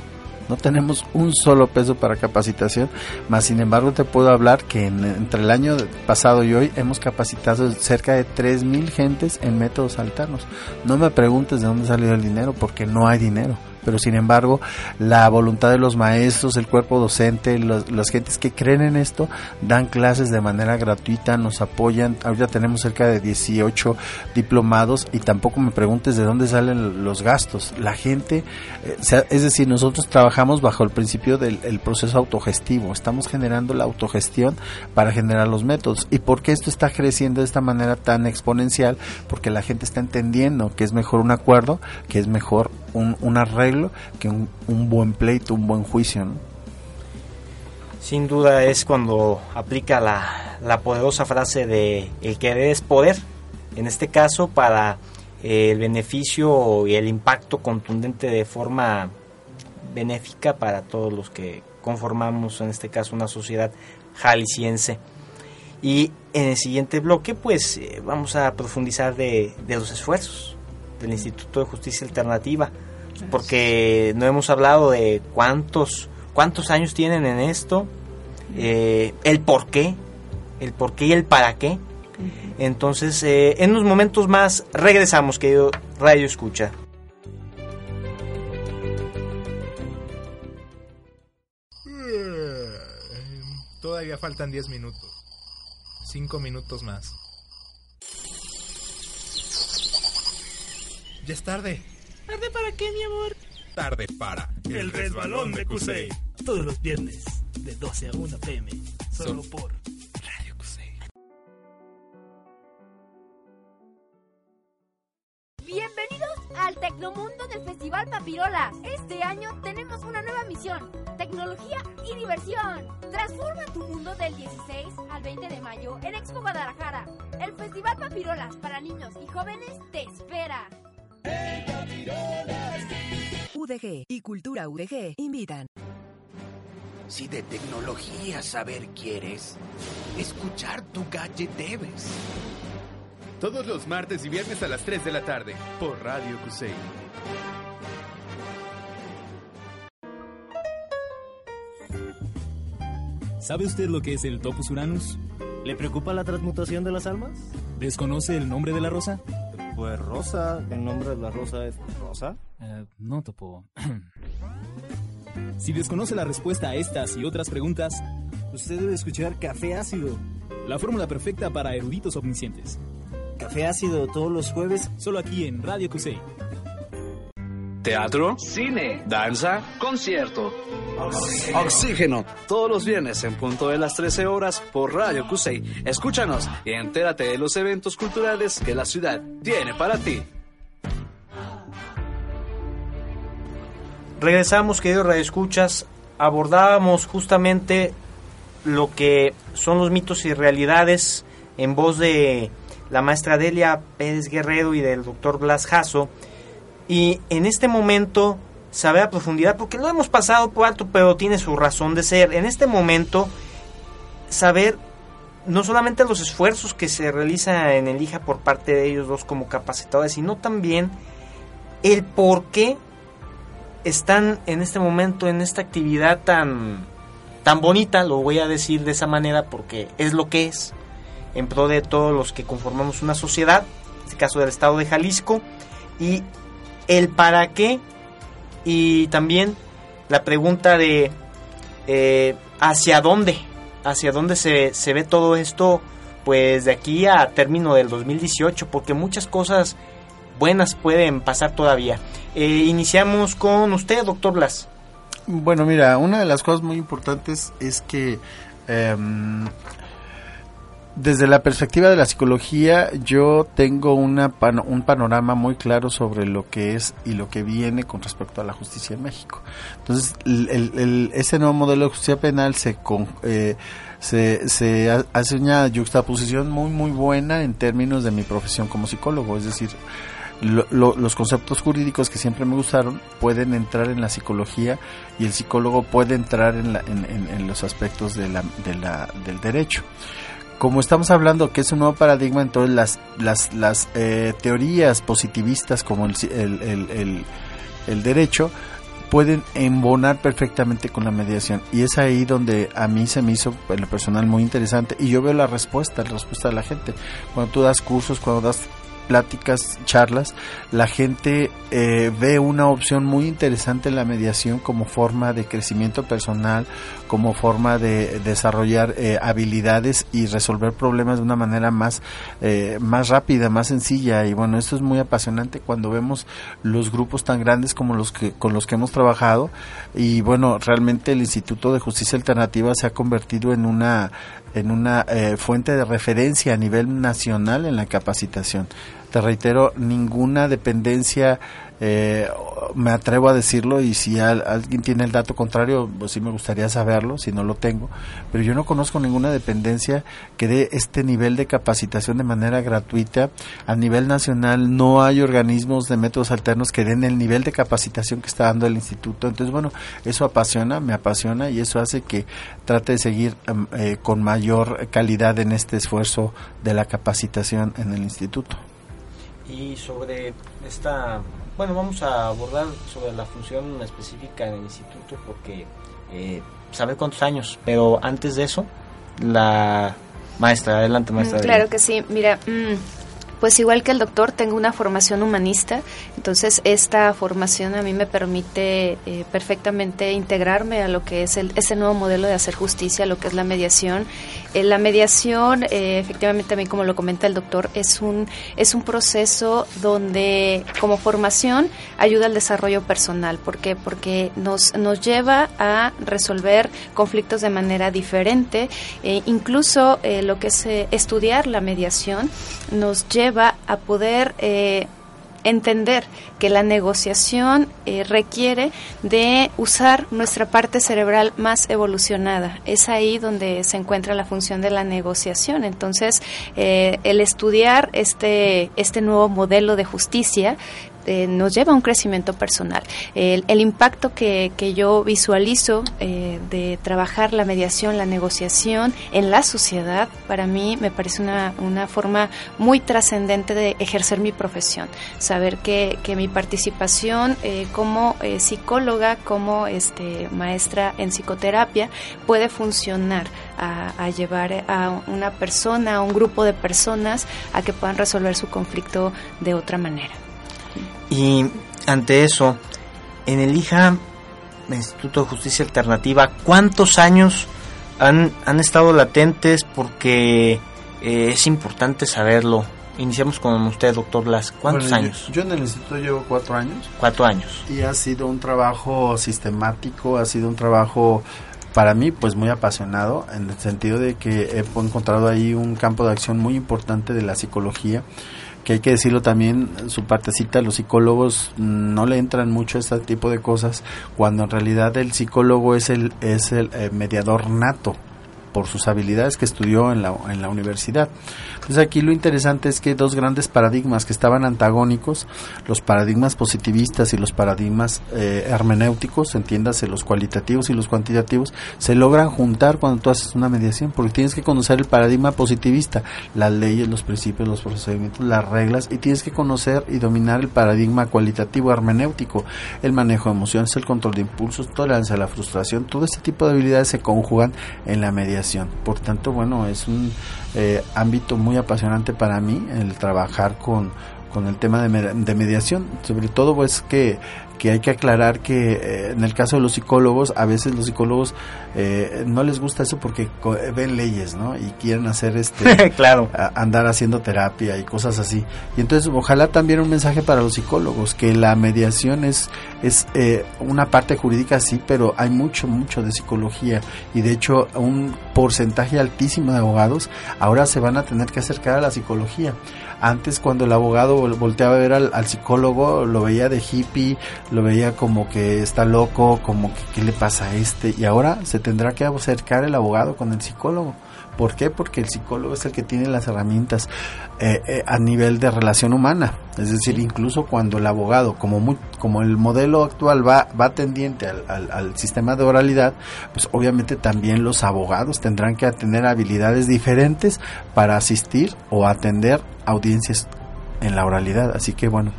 No tenemos un solo peso para capacitación, más sin embargo te puedo hablar que entre el año pasado y hoy hemos capacitado cerca de 3.000 gentes en métodos alternos. No me preguntes de dónde salió el dinero, porque no hay dinero pero sin embargo la voluntad de los maestros, el cuerpo docente, las gentes que creen en esto, dan clases de manera gratuita, nos apoyan. Ahorita tenemos cerca de 18 diplomados y tampoco me preguntes de dónde salen los gastos. La gente, eh, es decir, nosotros trabajamos bajo el principio del proceso autogestivo, estamos generando la autogestión para generar los métodos. ¿Y por qué esto está creciendo de esta manera tan exponencial? Porque la gente está entendiendo que es mejor un acuerdo, que es mejor un, un arreglo que un, buen pleito, un buen juicio. Sin duda es cuando aplica la, poderosa frase de el querer es poder, en este caso para eh, el beneficio y el impacto contundente de forma benéfica para todos los que conformamos en este caso una sociedad jalisciense. Y en el siguiente bloque pues eh, vamos a profundizar de los esfuerzos del Instituto de Justicia Alternativa porque no hemos hablado de cuántos, cuántos años tienen en esto, eh, el por qué, el por qué y el para qué. Entonces, eh, en unos momentos más regresamos, querido Radio Escucha. Todavía faltan 10 minutos. 5 minutos más. Ya es tarde. ¿Tarde para qué, mi amor? Tarde para El, Resbalón de Cusey. Todos los viernes, de 12 a 1 pm. Solo por Radio Cusey. Bienvenidos al Tecnomundo del Festival Papirola. Este año tenemos una nueva misión: tecnología y diversión. Transforma tu mundo del 16 al 20 de mayo en Expo Guadalajara. El Festival Papirolas para niños y jóvenes te espera. UDG y Cultura UDG invitan. Si de tecnología saber quieres, escuchar tu gadget debes. Todos los martes y viernes a las 3 de la tarde por Radio Cusey. ¿Sabe usted lo que es el Topus Uranus? ¿Le preocupa la transmutación de las almas? ¿Desconoce el nombre de la rosa? Pues Rosa, el nombre de la rosa es Rosa. Eh, no topo. si desconoce la respuesta a estas y otras preguntas, usted debe escuchar Café Ácido. La fórmula perfecta para eruditos omniscientes. Café Ácido todos los jueves, solo aquí en Radio Cusey teatro, cine, danza, concierto. Oxígeno. todos los viernes en punto de las 13 horas por Radio Cusey. Escúchanos y entérate de los eventos culturales que la ciudad tiene para ti. Regresamos, queridos radioescuchas. Abordábamos justamente lo que son los mitos y realidades en voz de la maestra Delia Pérez Guerrero y del doctor Blas Jasso Y en este momento, saber a profundidad, porque lo hemos pasado por alto, pero tiene su razón de ser. En este momento, saber no solamente los esfuerzos que se realizan en el IJA por parte de ellos dos como capacitadores, sino también el por qué están en este momento en esta actividad tan tan bonita, lo voy a decir de esa manera porque es lo que es, en pro de todos los que conformamos una sociedad, en este caso del estado de Jalisco, y el para qué, y también la pregunta de eh, hacia dónde, hacia dónde se, se ve todo esto, pues de aquí a término del 2018, porque muchas cosas buenas pueden pasar todavía. Eh, iniciamos con usted, doctor Blas. Bueno, mira, una de las cosas muy importantes es que em, desde la perspectiva de la psicología yo tengo una un panorama muy claro sobre lo que es y lo que viene con respecto a la justicia en México. Entonces, el, ese nuevo modelo de justicia penal se, eh, se, se hace una juxtaposición muy, muy buena en términos de mi profesión como psicólogo. Es decir, los conceptos jurídicos que siempre me gustaron pueden entrar en la psicología y el psicólogo puede entrar en, en, los aspectos la, de la, del derecho. Como estamos hablando que es un nuevo paradigma, entonces las, las, las eh, teorías positivistas como el, el, el, el derecho pueden embonar perfectamente con la mediación y es ahí donde a mí se me hizo en lo personal muy interesante y yo veo la respuesta, la respuesta de la gente. Cuando tú das cursos, cuando das pláticas, charlas, la gente eh, ve una opción muy interesante en la mediación como forma de crecimiento personal, como forma de desarrollar eh, habilidades y resolver problemas de una manera más, eh, más rápida, más sencilla. Y bueno, esto es muy apasionante cuando vemos los grupos tan grandes como los que con los que hemos trabajado. Y bueno, realmente el Instituto de Justicia Alternativa se ha convertido en una en una fuente de referencia a nivel nacional en la capacitación te reitero, ninguna dependencia, eh, me atrevo a decirlo y si alguien tiene el dato contrario, pues sí me gustaría saberlo, si no lo tengo, pero yo no conozco ninguna dependencia que dé este nivel de capacitación de manera gratuita. A nivel nacional no hay organismos de métodos alternos que den el nivel de capacitación que está dando el instituto. Entonces, bueno, eso apasiona, me apasiona y eso hace que trate de seguir em, eh, con mayor calidad en este esfuerzo de la capacitación en el instituto y sobre esta, bueno, vamos a abordar sobre la función específica del instituto porque eh, sabe cuántos años, pero antes de eso, la maestra, adelante maestra. Mm, claro que sí, mira, mm, pues igual que el doctor, tengo una formación humanista, entonces esta formación a mí me permite eh, perfectamente integrarme a lo que es el, nuevo modelo de hacer justicia, lo que es la mediación. Eh, la mediación, eh, efectivamente, mí como lo comenta el doctor, es un, es un proceso donde como formación ayuda al desarrollo personal. ¿Por qué? Porque nos, nos lleva a resolver conflictos de manera diferente. incluso lo que es estudiar la mediación nos lleva va a poder eh, entender que la negociación eh, requiere de usar nuestra parte cerebral más evolucionada. Es ahí donde se encuentra la función de la negociación. Entonces, eh, el estudiar este, este nuevo modelo de justicia eh, nos lleva a un crecimiento personal. El, impacto que, que, yo visualizo eh, de trabajar la mediación, la negociación en la sociedad, para mí me parece una, una forma muy trascendente de ejercer mi profesión. Saber que, que mi participación eh, como psicóloga, como este, maestra en psicoterapia, puede funcionar a, llevar a una persona, a un grupo de personas a que puedan resolver su conflicto de otra manera. Y ante eso, en el IJA, Instituto de Justicia Alternativa, ¿cuántos años han, han estado latentes? Porque eh, es importante saberlo. Iniciamos con usted, doctor Las. ¿Cuántos años? Yo, en el instituto llevo cuatro años. Cuatro años. Y ha sido un trabajo sistemático, ha sido un trabajo para mí pues muy apasionado en el sentido de que he encontrado ahí un campo de acción muy importante de la psicología que hay que decirlo también, su partecita, los psicólogos no le entran mucho a este tipo de cosas, cuando en realidad el psicólogo es el, es el eh, mediador nato por sus habilidades que estudió en la, en la universidad. Entonces aquí lo interesante es que dos grandes paradigmas que estaban antagónicos, los paradigmas positivistas y los paradigmas eh, hermenéuticos, entiéndase los cualitativos y los cuantitativos, se logran juntar cuando tú haces una mediación, porque tienes que conocer el paradigma positivista, las leyes, los principios, los procedimientos, las reglas, y tienes que conocer y dominar el paradigma cualitativo hermenéutico, el manejo de emociones, el control de impulsos, tolerancia a la frustración, todo este tipo de habilidades se conjugan en la mediación. Por tanto, bueno, es un eh, ámbito muy apasionante para mí el trabajar con, con el tema de, de mediación, sobre todo pues que que hay que aclarar que eh, en el caso de los psicólogos, a veces los psicólogos eh, no les gusta eso porque ven leyes, ¿no? Y quieren hacer este, claro, andar haciendo terapia y cosas así. Y entonces, ojalá también un mensaje para los psicólogos que la mediación es es eh, una parte jurídica sí, pero hay mucho mucho de psicología y de hecho un porcentaje altísimo de abogados ahora se van a tener que acercar a la psicología. Antes cuando el abogado volteaba a ver al, psicólogo, lo veía de hippie, lo veía como que está loco, como que qué le pasa a este, y ahora se tendrá que acercar el abogado con el psicólogo. ¿Por qué? Porque el psicólogo es el que tiene las herramientas eh, eh, a nivel de relación humana. Es decir, incluso cuando el abogado, como, muy, como el modelo actual va, va tendiente al, al, sistema de oralidad, pues obviamente también los abogados tendrán que tener habilidades diferentes para asistir o atender audiencias en la oralidad. Así que bueno,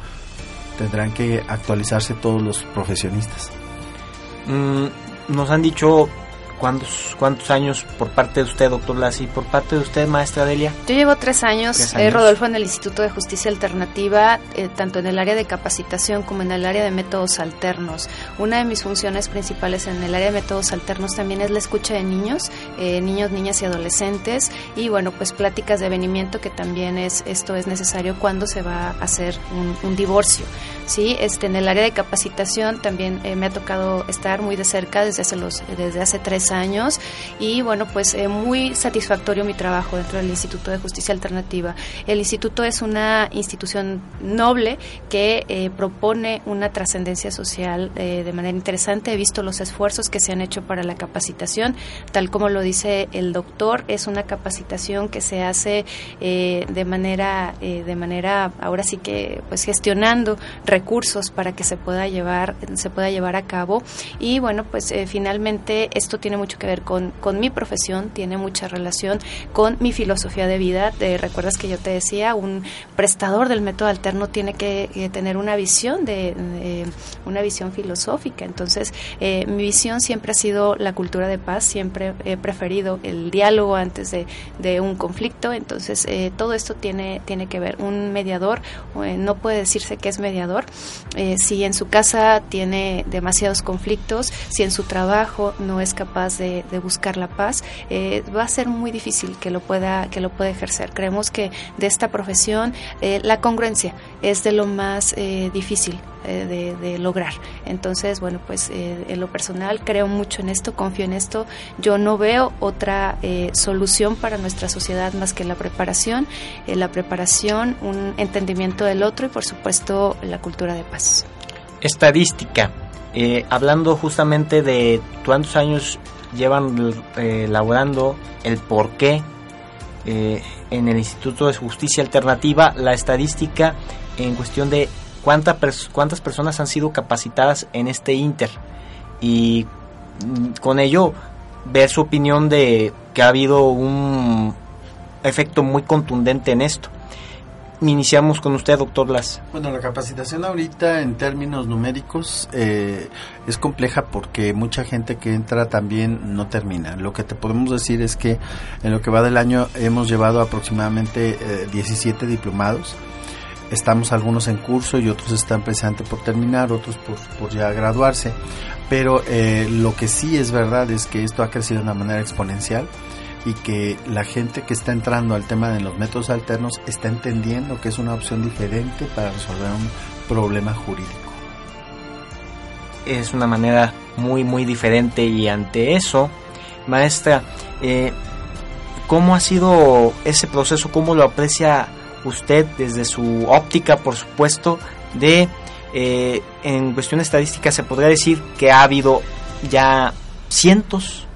tendrán que actualizarse todos los profesionistas. Mm, nos han dicho ¿Cuántos, ¿Cuántos años por parte de usted, doctor Lassi, por parte de usted, maestra Delia? Yo llevo tres años, eh, Rodolfo, en el Instituto de Justicia Alternativa, eh, tanto en el área de capacitación como en el área de métodos alternos. Una de mis funciones principales en el área de métodos alternos también es la escucha de niños, eh, niños, niñas y adolescentes, y bueno, pues pláticas de avenimiento, que también es esto es necesario cuando se va a hacer un, un divorcio. Sí, este, en el área de capacitación también me ha tocado estar muy de cerca desde hace, los, desde hace tres años y bueno, pues eh, muy satisfactorio mi trabajo dentro del Instituto de Justicia Alternativa. El instituto es una institución noble que eh, propone una trascendencia social eh, de manera interesante. He visto los esfuerzos que se han hecho para la capacitación, tal como lo dice el doctor, es una capacitación que se hace de manera, de manera, ahora sí que, pues gestionando recursos para que se pueda llevar, se pueda llevar a cabo. Y bueno, pues finalmente esto tiene mucho que ver con, con mi profesión, tiene mucha relación con mi filosofía de vida. Recuerdas que yo te decía, un prestador del método alterno tiene que tener una visión de, una visión filosófica. Entonces, eh, mi visión siempre ha sido la cultura de paz, siempre he preferido el diálogo antes de, de un conflicto. Entonces, eh, todo esto tiene, tiene que ver. Un mediador eh, no puede decirse que es mediador si en su casa tiene demasiados conflictos, si en su trabajo no es capaz de, buscar la paz, eh, va a ser muy difícil que lo pueda que lo pueda ejercer. Creemos que de esta profesión eh, la congruencia es de lo más eh, difícil de, lograr. Entonces, bueno, pues en lo personal creo mucho en esto, confío en esto. Yo no veo otra solución para nuestra sociedad más que la preparación, la preparación, un entendimiento del otro y por supuesto la cultura de paz. Estadística. hablando justamente de cuántos años llevan eh, elaborando el por qué eh, en el Instituto de Justicia Alternativa la estadística en cuestión de cuánta cuántas personas han sido capacitadas en este Inter y mm, con ello ver su opinión de que ha habido un efecto muy contundente en esto. Iniciamos con usted, doctor Las. Bueno, la capacitación ahorita en términos numéricos eh, es compleja porque mucha gente que entra también no termina. Lo que te podemos decir es que en lo que va del año hemos llevado aproximadamente 17 eh, diplomados. Estamos algunos en curso y otros están precisamente por terminar, otros por, por ya graduarse. Pero eh, lo que sí es verdad es que esto ha crecido de una manera exponencial y que la gente que está entrando al tema de los métodos alternos está entendiendo que es una opción diferente para resolver un problema jurídico. Es una manera muy muy diferente y ante eso, maestra, eh, ¿cómo ha sido ese proceso? ¿Cómo lo aprecia usted desde su óptica, por supuesto, de eh, en cuestión estadística se podría decir que ha habido ya cientos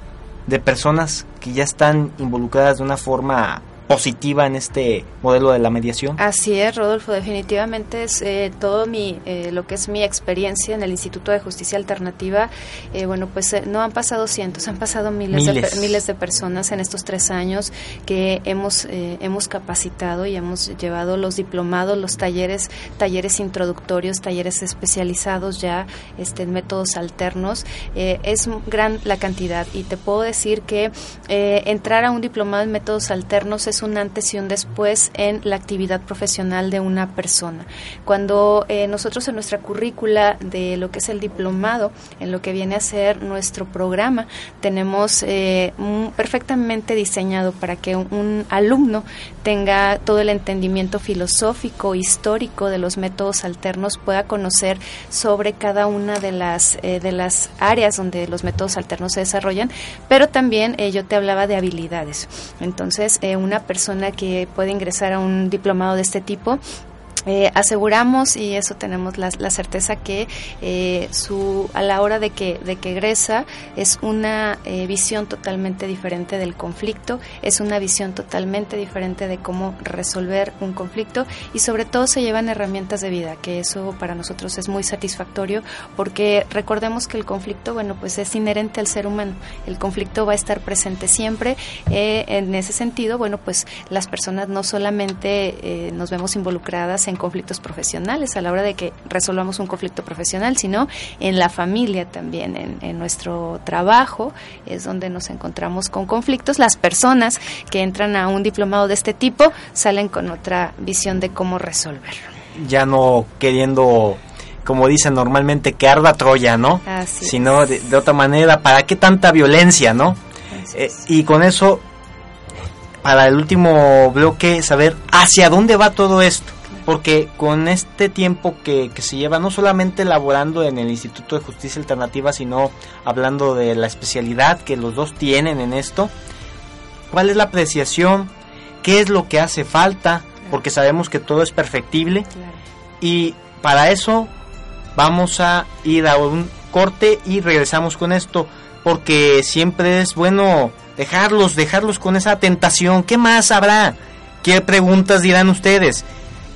de personas que ya están involucradas de una forma positiva en este modelo de la mediación? Así es, Rodolfo, definitivamente es eh, todo mi, eh, lo que es mi experiencia en el Instituto de Justicia Alternativa. Eh, bueno, pues eh, no han pasado cientos, han pasado miles, Miles. De, miles de personas en estos tres años que hemos, eh, hemos capacitado y hemos llevado los diplomados, los talleres, talleres introductorios, talleres especializados ya este, en métodos alternos. Eh, es gran la cantidad y te puedo decir que eh, entrar a un diplomado en métodos alternos es un antes y un después en la actividad profesional de una persona. Cuando eh, nosotros en nuestra currícula de lo que es el diplomado, en lo que viene a ser nuestro programa, tenemos eh, perfectamente diseñado para que un, alumno tenga todo el entendimiento filosófico, histórico de los métodos alternos, pueda conocer sobre cada una de las, eh, de las áreas donde los métodos alternos se desarrollan, pero también yo te hablaba de habilidades. Entonces, eh, una persona que puede ingresar a un diplomado de este tipo, eh, aseguramos y eso tenemos la, la certeza que eh, su a la hora de que de que egresa es una eh, visión totalmente diferente del conflicto es una visión totalmente diferente de cómo resolver un conflicto y sobre todo se llevan herramientas de vida que eso para nosotros es muy satisfactorio porque recordemos que el conflicto bueno pues es inherente al ser humano. El conflicto va a estar presente siempre eh, en ese sentido bueno pues las personas no solamente nos vemos involucradas en conflictos profesionales a la hora de que resolvamos un conflicto profesional, sino en la familia también, en, en nuestro trabajo es donde nos encontramos con conflictos. Las personas que entran a un diplomado de este tipo salen con otra visión de cómo resolverlo. Ya no queriendo, como dicen normalmente, que arda Troya, ¿no? Así Sino de, de otra manera, ¿para qué tanta violencia, no? Eh, y con eso, para el último bloque, saber hacia dónde va todo esto. Porque con este tiempo que, que se lleva, no solamente elaborando en el Instituto de Justicia Alternativa, sino hablando de la especialidad que los dos tienen en esto, ¿cuál es la apreciación? ¿Qué es lo que hace falta? Porque sabemos que todo es perfectible. Y para eso vamos a ir a un corte y regresamos con esto. Porque siempre es bueno dejarlos, dejarlos con esa tentación. ¿Qué más habrá? ¿Qué preguntas dirán ustedes?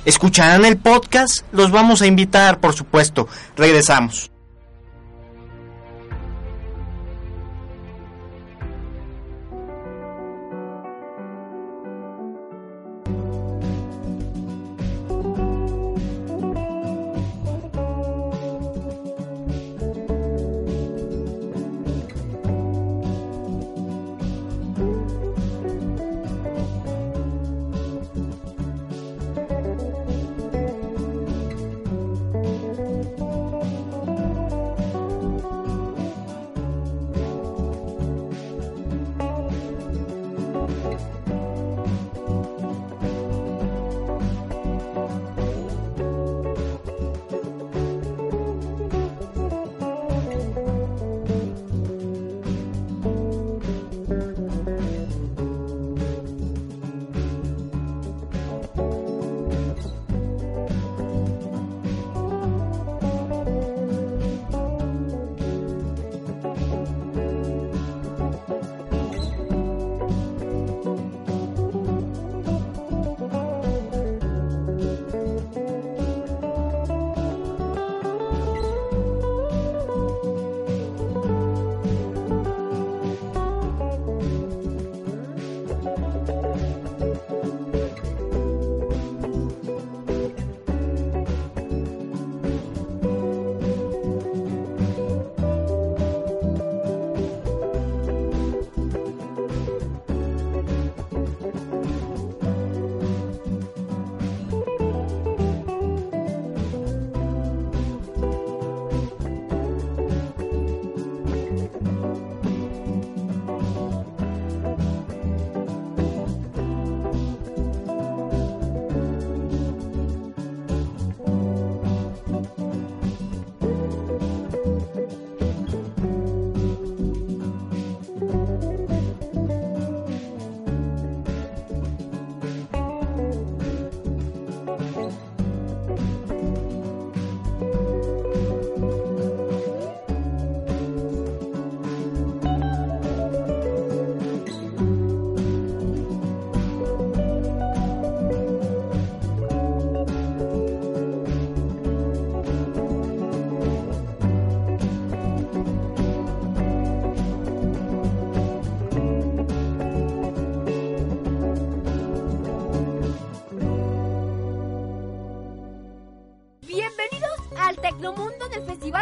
¿Escucharán el podcast? Los vamos a invitar, por supuesto. Regresamos.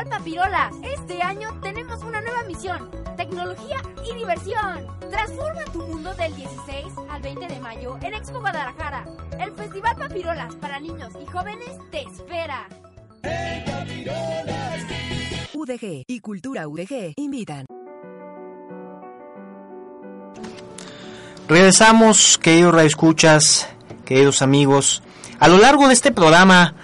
Festival Papirola. Este año tenemos una nueva misión, tecnología y diversión. Transforma tu mundo del 16 al 20 de mayo en Expo Guadalajara. El Festival Papirolas para niños y jóvenes te espera. UDG y Cultura UDG invitan. Regresamos, queridos radioescuchas, queridos amigos, a lo largo de este programa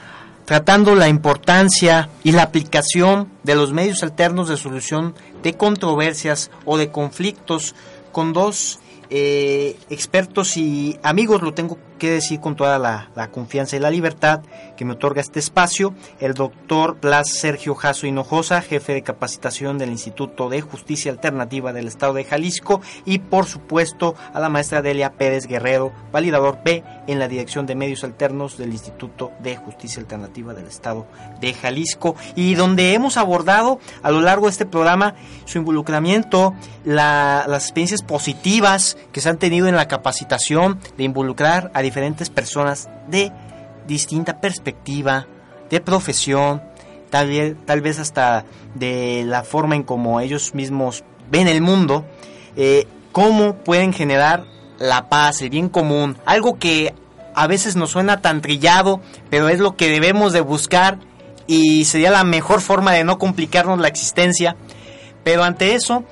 tratando la importancia y la aplicación de los medios alternos de solución de controversias o de conflictos con dos eh, expertos y amigos, lo tengo que decir con toda la, confianza y la libertad que me otorga este espacio, el doctor Blas Sergio Jasso Hinojosa, jefe de capacitación del Instituto de Justicia Alternativa del Estado de Jalisco, y por supuesto a la maestra Delia Pérez Guerrero, validador B en la Dirección de Medios Alternos del Instituto de Justicia Alternativa del Estado de Jalisco, y donde hemos abordado a lo largo de este programa su involucramiento, la, las experiencias positivas que se han tenido en la capacitación de involucrar a diferentes personas de distinta perspectiva, de profesión, tal vez, hasta de la forma en cómo ellos mismos ven el mundo, eh, cómo pueden generar la paz, el bien común, algo que a veces nos suena tan trillado, pero es lo que debemos de buscar y sería la mejor forma de no complicarnos la existencia. Pero ante eso,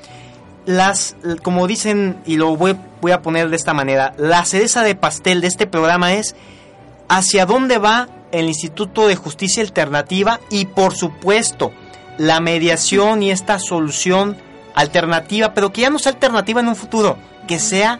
las, como dicen, y lo voy, voy, a poner de esta manera, la cereza de pastel de este programa es hacia dónde va el Instituto de Justicia Alternativa y por supuesto la mediación y esta solución alternativa, pero que ya no sea alternativa en un futuro, que sea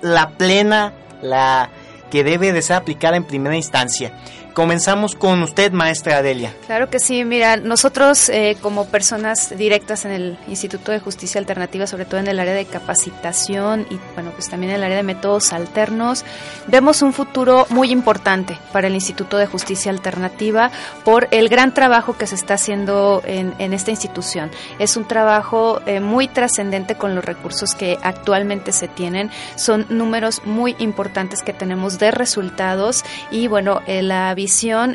la plena, la que debe de ser aplicada en primera instancia. Comenzamos con usted, maestra Adelia. Claro que sí, mira, nosotros eh, como personas directas en el Instituto de Justicia Alternativa, sobre todo en el área de capacitación y bueno, pues también en el área de métodos alternos, vemos un futuro muy importante para el Instituto de Justicia Alternativa por el gran trabajo que se está haciendo en, en esta institución. Es un trabajo eh, muy trascendente con los recursos que actualmente se tienen. Son números muy importantes que tenemos de resultados y bueno, eh, la visión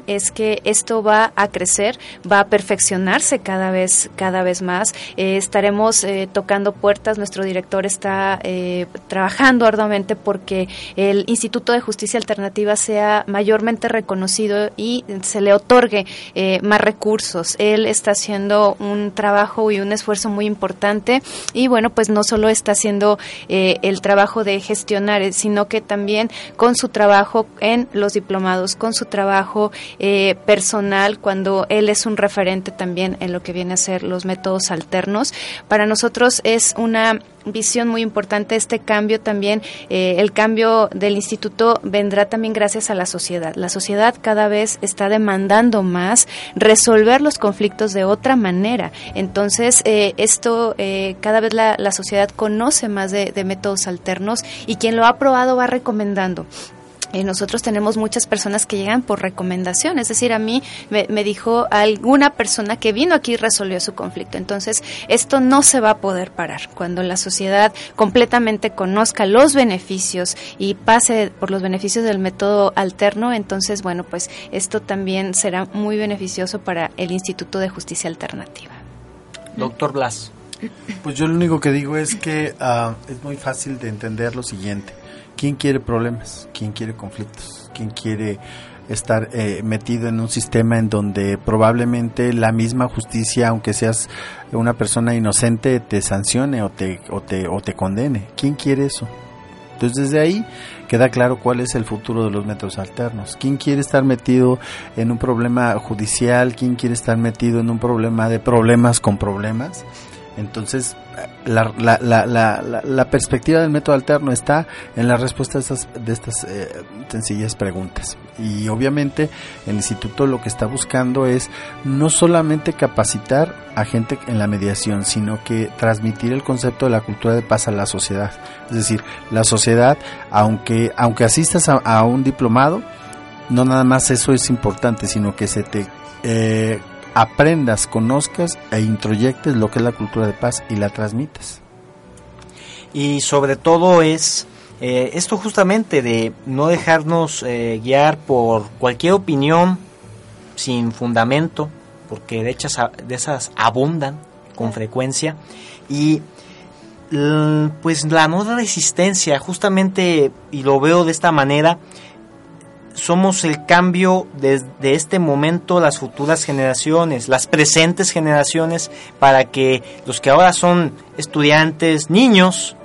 es que esto va a crecer, va a perfeccionarse cada vez, cada vez más. Eh, estaremos eh, tocando puertas. Nuestro director está eh, trabajando arduamente porque el Instituto de Justicia Alternativa sea mayormente reconocido y se le otorgue más recursos. Él está haciendo un trabajo y un esfuerzo muy importante y bueno, pues no solo está haciendo el trabajo de gestionar, sino que también con su trabajo en los diplomados, con su trabajo eh, personal cuando él es un referente también en lo que viene a ser los métodos alternos. Para nosotros es una visión muy importante este cambio también. Eh, el cambio del instituto vendrá también gracias a la sociedad. La sociedad cada vez está demandando más resolver los conflictos de otra manera. Entonces eh, esto cada vez la, la, sociedad conoce más de, de métodos alternos y quien lo ha probado va recomendando eh, nosotros tenemos muchas personas que llegan por recomendación, es decir, a mí me, me, dijo alguna persona que vino aquí y resolvió su conflicto. Entonces, esto no se va a poder parar. Cuando la sociedad completamente conozca los beneficios y pase por los beneficios del método alterno, entonces, bueno, pues esto también será muy beneficioso para el Instituto de Justicia Alternativa. Doctor Blas. Pues yo lo único que digo es que uh, es muy fácil de entender lo siguiente ¿Quién quiere problemas? ¿Quién quiere conflictos? ¿Quién quiere estar eh, metido en un sistema en donde probablemente la misma justicia, aunque seas una persona inocente, te sancione o te, o te, o te condene? ¿Quién quiere eso? Entonces desde ahí queda claro cuál es el futuro de los métodos alternos. ¿Quién quiere estar metido en un problema judicial? ¿Quién quiere estar metido en un problema de problemas con problemas? Entonces, la, la, la, la, perspectiva del método alterno está en la respuesta de estas, de estas eh, sencillas preguntas. Y obviamente el instituto lo que está buscando es no solamente capacitar a gente en la mediación, sino que transmitir el concepto de la cultura de paz a la sociedad. Es decir, la sociedad, aunque, aunque asistas a, a un diplomado, no nada más eso es importante, sino que se te... Eh, aprendas, conozcas e introyectes lo que es la cultura de paz y la transmites. Y sobre todo es eh, esto justamente de no dejarnos eh, guiar por cualquier opinión sin fundamento, porque de, hechas, de esas abundan con frecuencia. Y l- pues la no resistencia, justamente, y lo veo de esta manera, somos el cambio desde este momento las futuras generaciones, las presentes generaciones, para que los que ahora son estudiantes, niños,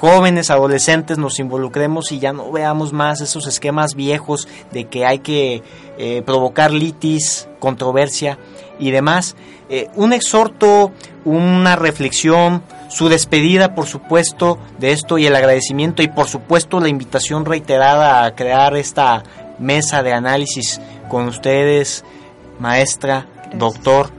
jóvenes, adolescentes, nos involucremos y ya no veamos más esos esquemas viejos de que hay que eh, provocar litis, controversia y demás. Eh, un exhorto, una reflexión, su despedida, por supuesto, de esto y el agradecimiento y, por supuesto, la invitación reiterada a crear esta mesa de análisis con ustedes, maestra, doctor.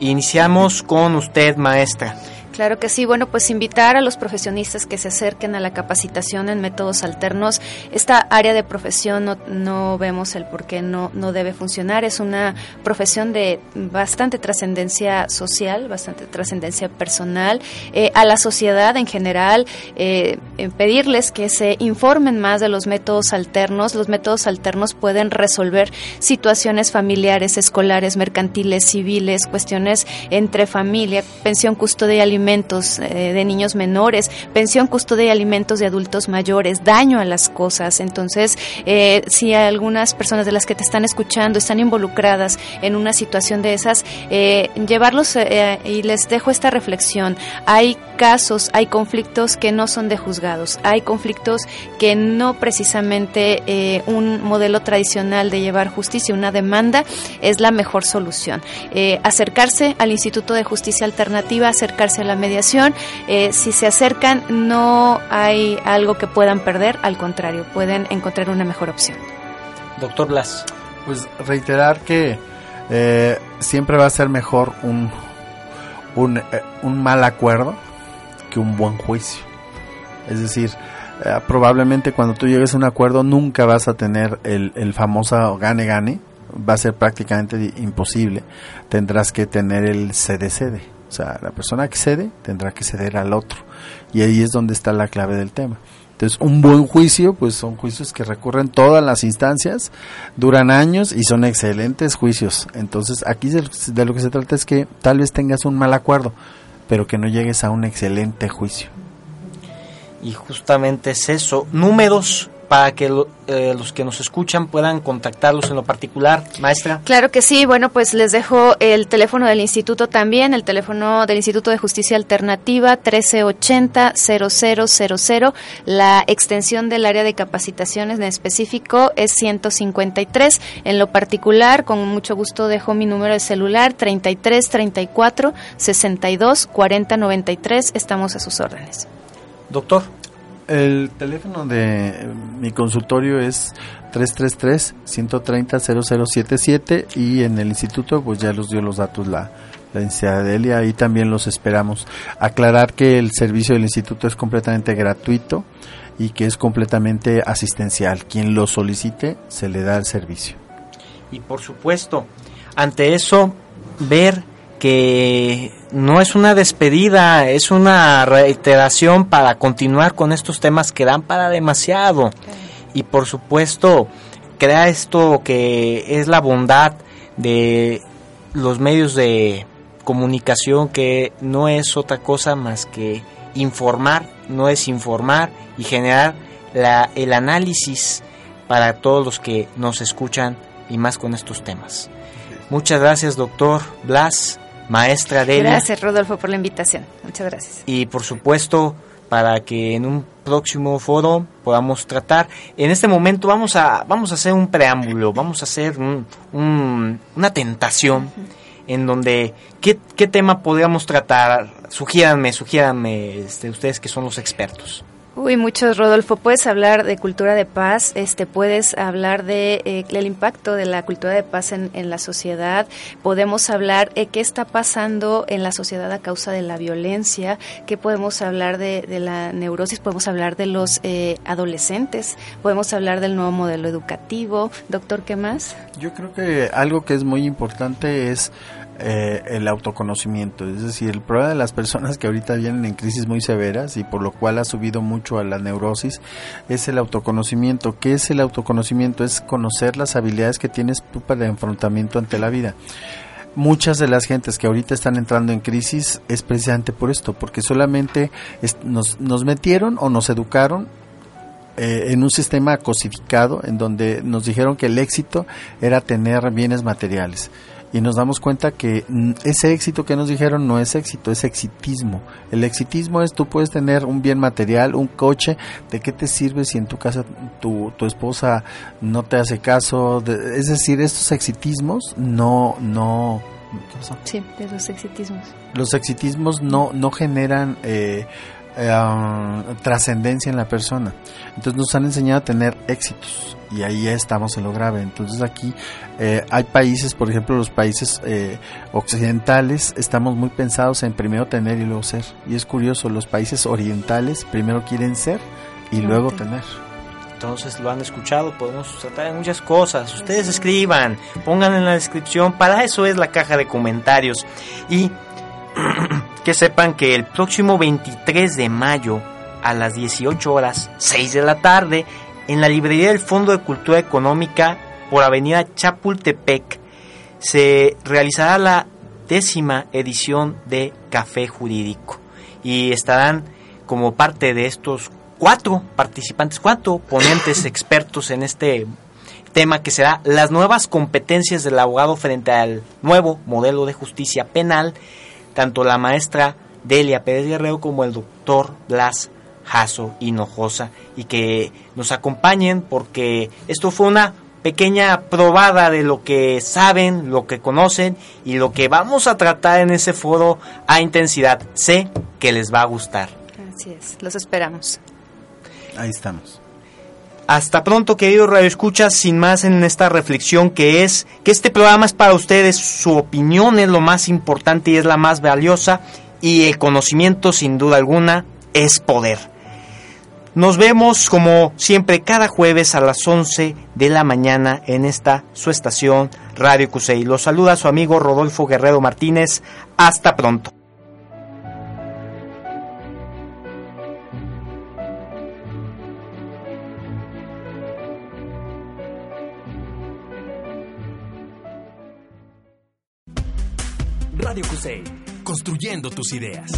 Iniciamos con usted, maestra. Claro que sí. Bueno, pues invitar a los profesionistas que se acerquen a la capacitación en métodos alternos. Esta área de profesión no, no vemos el por qué no, no debe funcionar. Es una profesión de bastante trascendencia social, bastante trascendencia personal. Eh, a la sociedad en general, eh, pedirles que se informen más de los métodos alternos. Los métodos alternos pueden resolver situaciones familiares, escolares, mercantiles, civiles, cuestiones entre familia, pensión, custodia y alimentos eh, de niños menores, pensión, custodia y alimentos de adultos mayores, daño a las cosas. Entonces, eh, si algunas personas de las que te están escuchando están involucradas en una situación de esas, eh, llevarlos y les dejo esta reflexión. Hay casos, hay conflictos que no son de juzgados, hay conflictos que no precisamente un modelo tradicional de llevar justicia, una demanda, es la mejor solución. Acercarse al Instituto de Justicia Alternativa, acercarse a la mediación, eh, si se acercan no hay algo que puedan perder, al contrario, pueden encontrar una mejor opción. Doctor Blas. Pues reiterar que eh, siempre va a ser mejor un, un, eh, un mal acuerdo que un buen juicio. Es decir, eh, probablemente cuando tú llegues a un acuerdo nunca vas a tener el, el famoso gane-gane, va a ser prácticamente imposible. Tendrás que tener el cede-cede. O sea, la persona que cede tendrá que ceder al otro. Y ahí es donde está la clave del tema. Entonces, un buen juicio, pues son juicios que recurren todas las instancias, duran años y son excelentes juicios. Entonces, aquí de, lo que se trata es que tal vez tengas un mal acuerdo, pero que no llegues a un excelente juicio. Y justamente es eso. Números para que lo- eh, los que nos escuchan puedan contactarlos en lo particular, maestra. Claro que sí, bueno, pues les dejo el teléfono del instituto también, el teléfono del Instituto de Justicia Alternativa 1380-0000, la extensión del área de capacitaciones en específico es 153, en lo particular, con mucho gusto dejo mi número de celular 33 34 62 40 93, estamos a sus órdenes. Doctor. El teléfono de eh, mi consultorio es 333-130-0077 y en el instituto pues ya los dio los datos la, la Delia, ahí también los esperamos. Aclarar que el servicio del instituto es completamente gratuito y que es completamente asistencial. Quien lo solicite se le da el servicio. Y por supuesto, ante eso, ver que no es una despedida, es una reiteración para continuar con estos temas que dan para demasiado. Y por supuesto, crea esto que es la bondad de los medios de comunicación, que no es otra cosa más que informar, no es informar y generar la, el análisis para todos los que nos escuchan y más con estos temas. Muchas gracias, doctor Blas, maestra Delia. Gracias, Rodolfo, por la invitación. Muchas gracias. Y por supuesto, para que en un próximo foro podamos tratar. En este momento vamos a, vamos a hacer un preámbulo, vamos a hacer un, un- una tentación en donde, ¿qué, qué tema podríamos tratar? Sugiéranme, sugiéranme este, ustedes que son los expertos. Uy, muchos, Rodolfo. Puedes hablar de cultura de paz, este, puedes hablar de eh, el impacto de la cultura de paz en, en la sociedad. Podemos hablar de qué está pasando en la sociedad a causa de la violencia. ¿Qué podemos hablar de, de la neurosis? Podemos hablar de los eh, adolescentes. Podemos hablar del nuevo modelo educativo. Doctor, ¿qué más? Yo creo que algo que es muy importante es eh, el autoconocimiento. Es decir, el problema de las personas que ahorita vienen en crisis muy severas y por lo cual ha subido mucho a la neurosis es el autoconocimiento. ¿Qué es el autoconocimiento? Es conocer las habilidades que tienes tú para el enfrentamiento ante la vida. muchas de las gentes que ahorita están entrando en crisis es precisamente por esto, porque solamente nos, nos metieron o nos educaron eh, en un sistema cosificado en donde nos dijeron que el éxito era tener bienes materiales. Y nos damos cuenta que mm, ese éxito que nos dijeron no es éxito, es exitismo. El exitismo es tú puedes tener un bien material, un coche, ¿de qué te sirve si en tu casa tu, tu esposa no te hace caso? De- es decir, estos exitismos no, no, ¿qué pasó? Sí, de los exitismos. los exitismos no, no generan eh, eh, trascendencia en la persona. Entonces nos han enseñado a tener éxitos y ahí ya estamos en lo grave. Entonces aquí eh, hay países, por ejemplo los países eh, occidentales, estamos muy pensados en primero tener y luego ser. Y es curioso, los países orientales primero quieren ser y luego tener. Entonces lo han escuchado, podemos tratar de muchas cosas. Ustedes escriban, pongan en la descripción, para eso es la caja de comentarios. Y que sepan que el próximo 23 de mayo a las 18 horas 6 de la tarde en la librería del Fondo de Cultura Económica por Avenida Chapultepec se realizará la décima edición de Café Jurídico. Y estarán como parte de estos cuatro participantes, cuatro ponentes expertos en este tema que será las nuevas competencias del abogado frente al nuevo modelo de justicia penal, tanto la maestra Delia Pérez Guerrero como el doctor Blas Jasso Hinojosa y que nos acompañen porque esto fue una pequeña probada de lo que saben, lo que conocen y lo que vamos a tratar en ese foro a intensidad. Sé que les va a gustar. Así es, los esperamos. Ahí estamos. Hasta pronto, queridos radioescuchas, sin más en esta reflexión que es que este programa es para ustedes, su opinión es lo más importante y es la más valiosa y el conocimiento sin duda alguna es poder. Nos vemos como siempre cada jueves a las 11 de la mañana en esta su estación Radio Cusey. Los saluda su amigo Rodolfo Guerrero Martínez. Hasta pronto. construyendo tus ideas.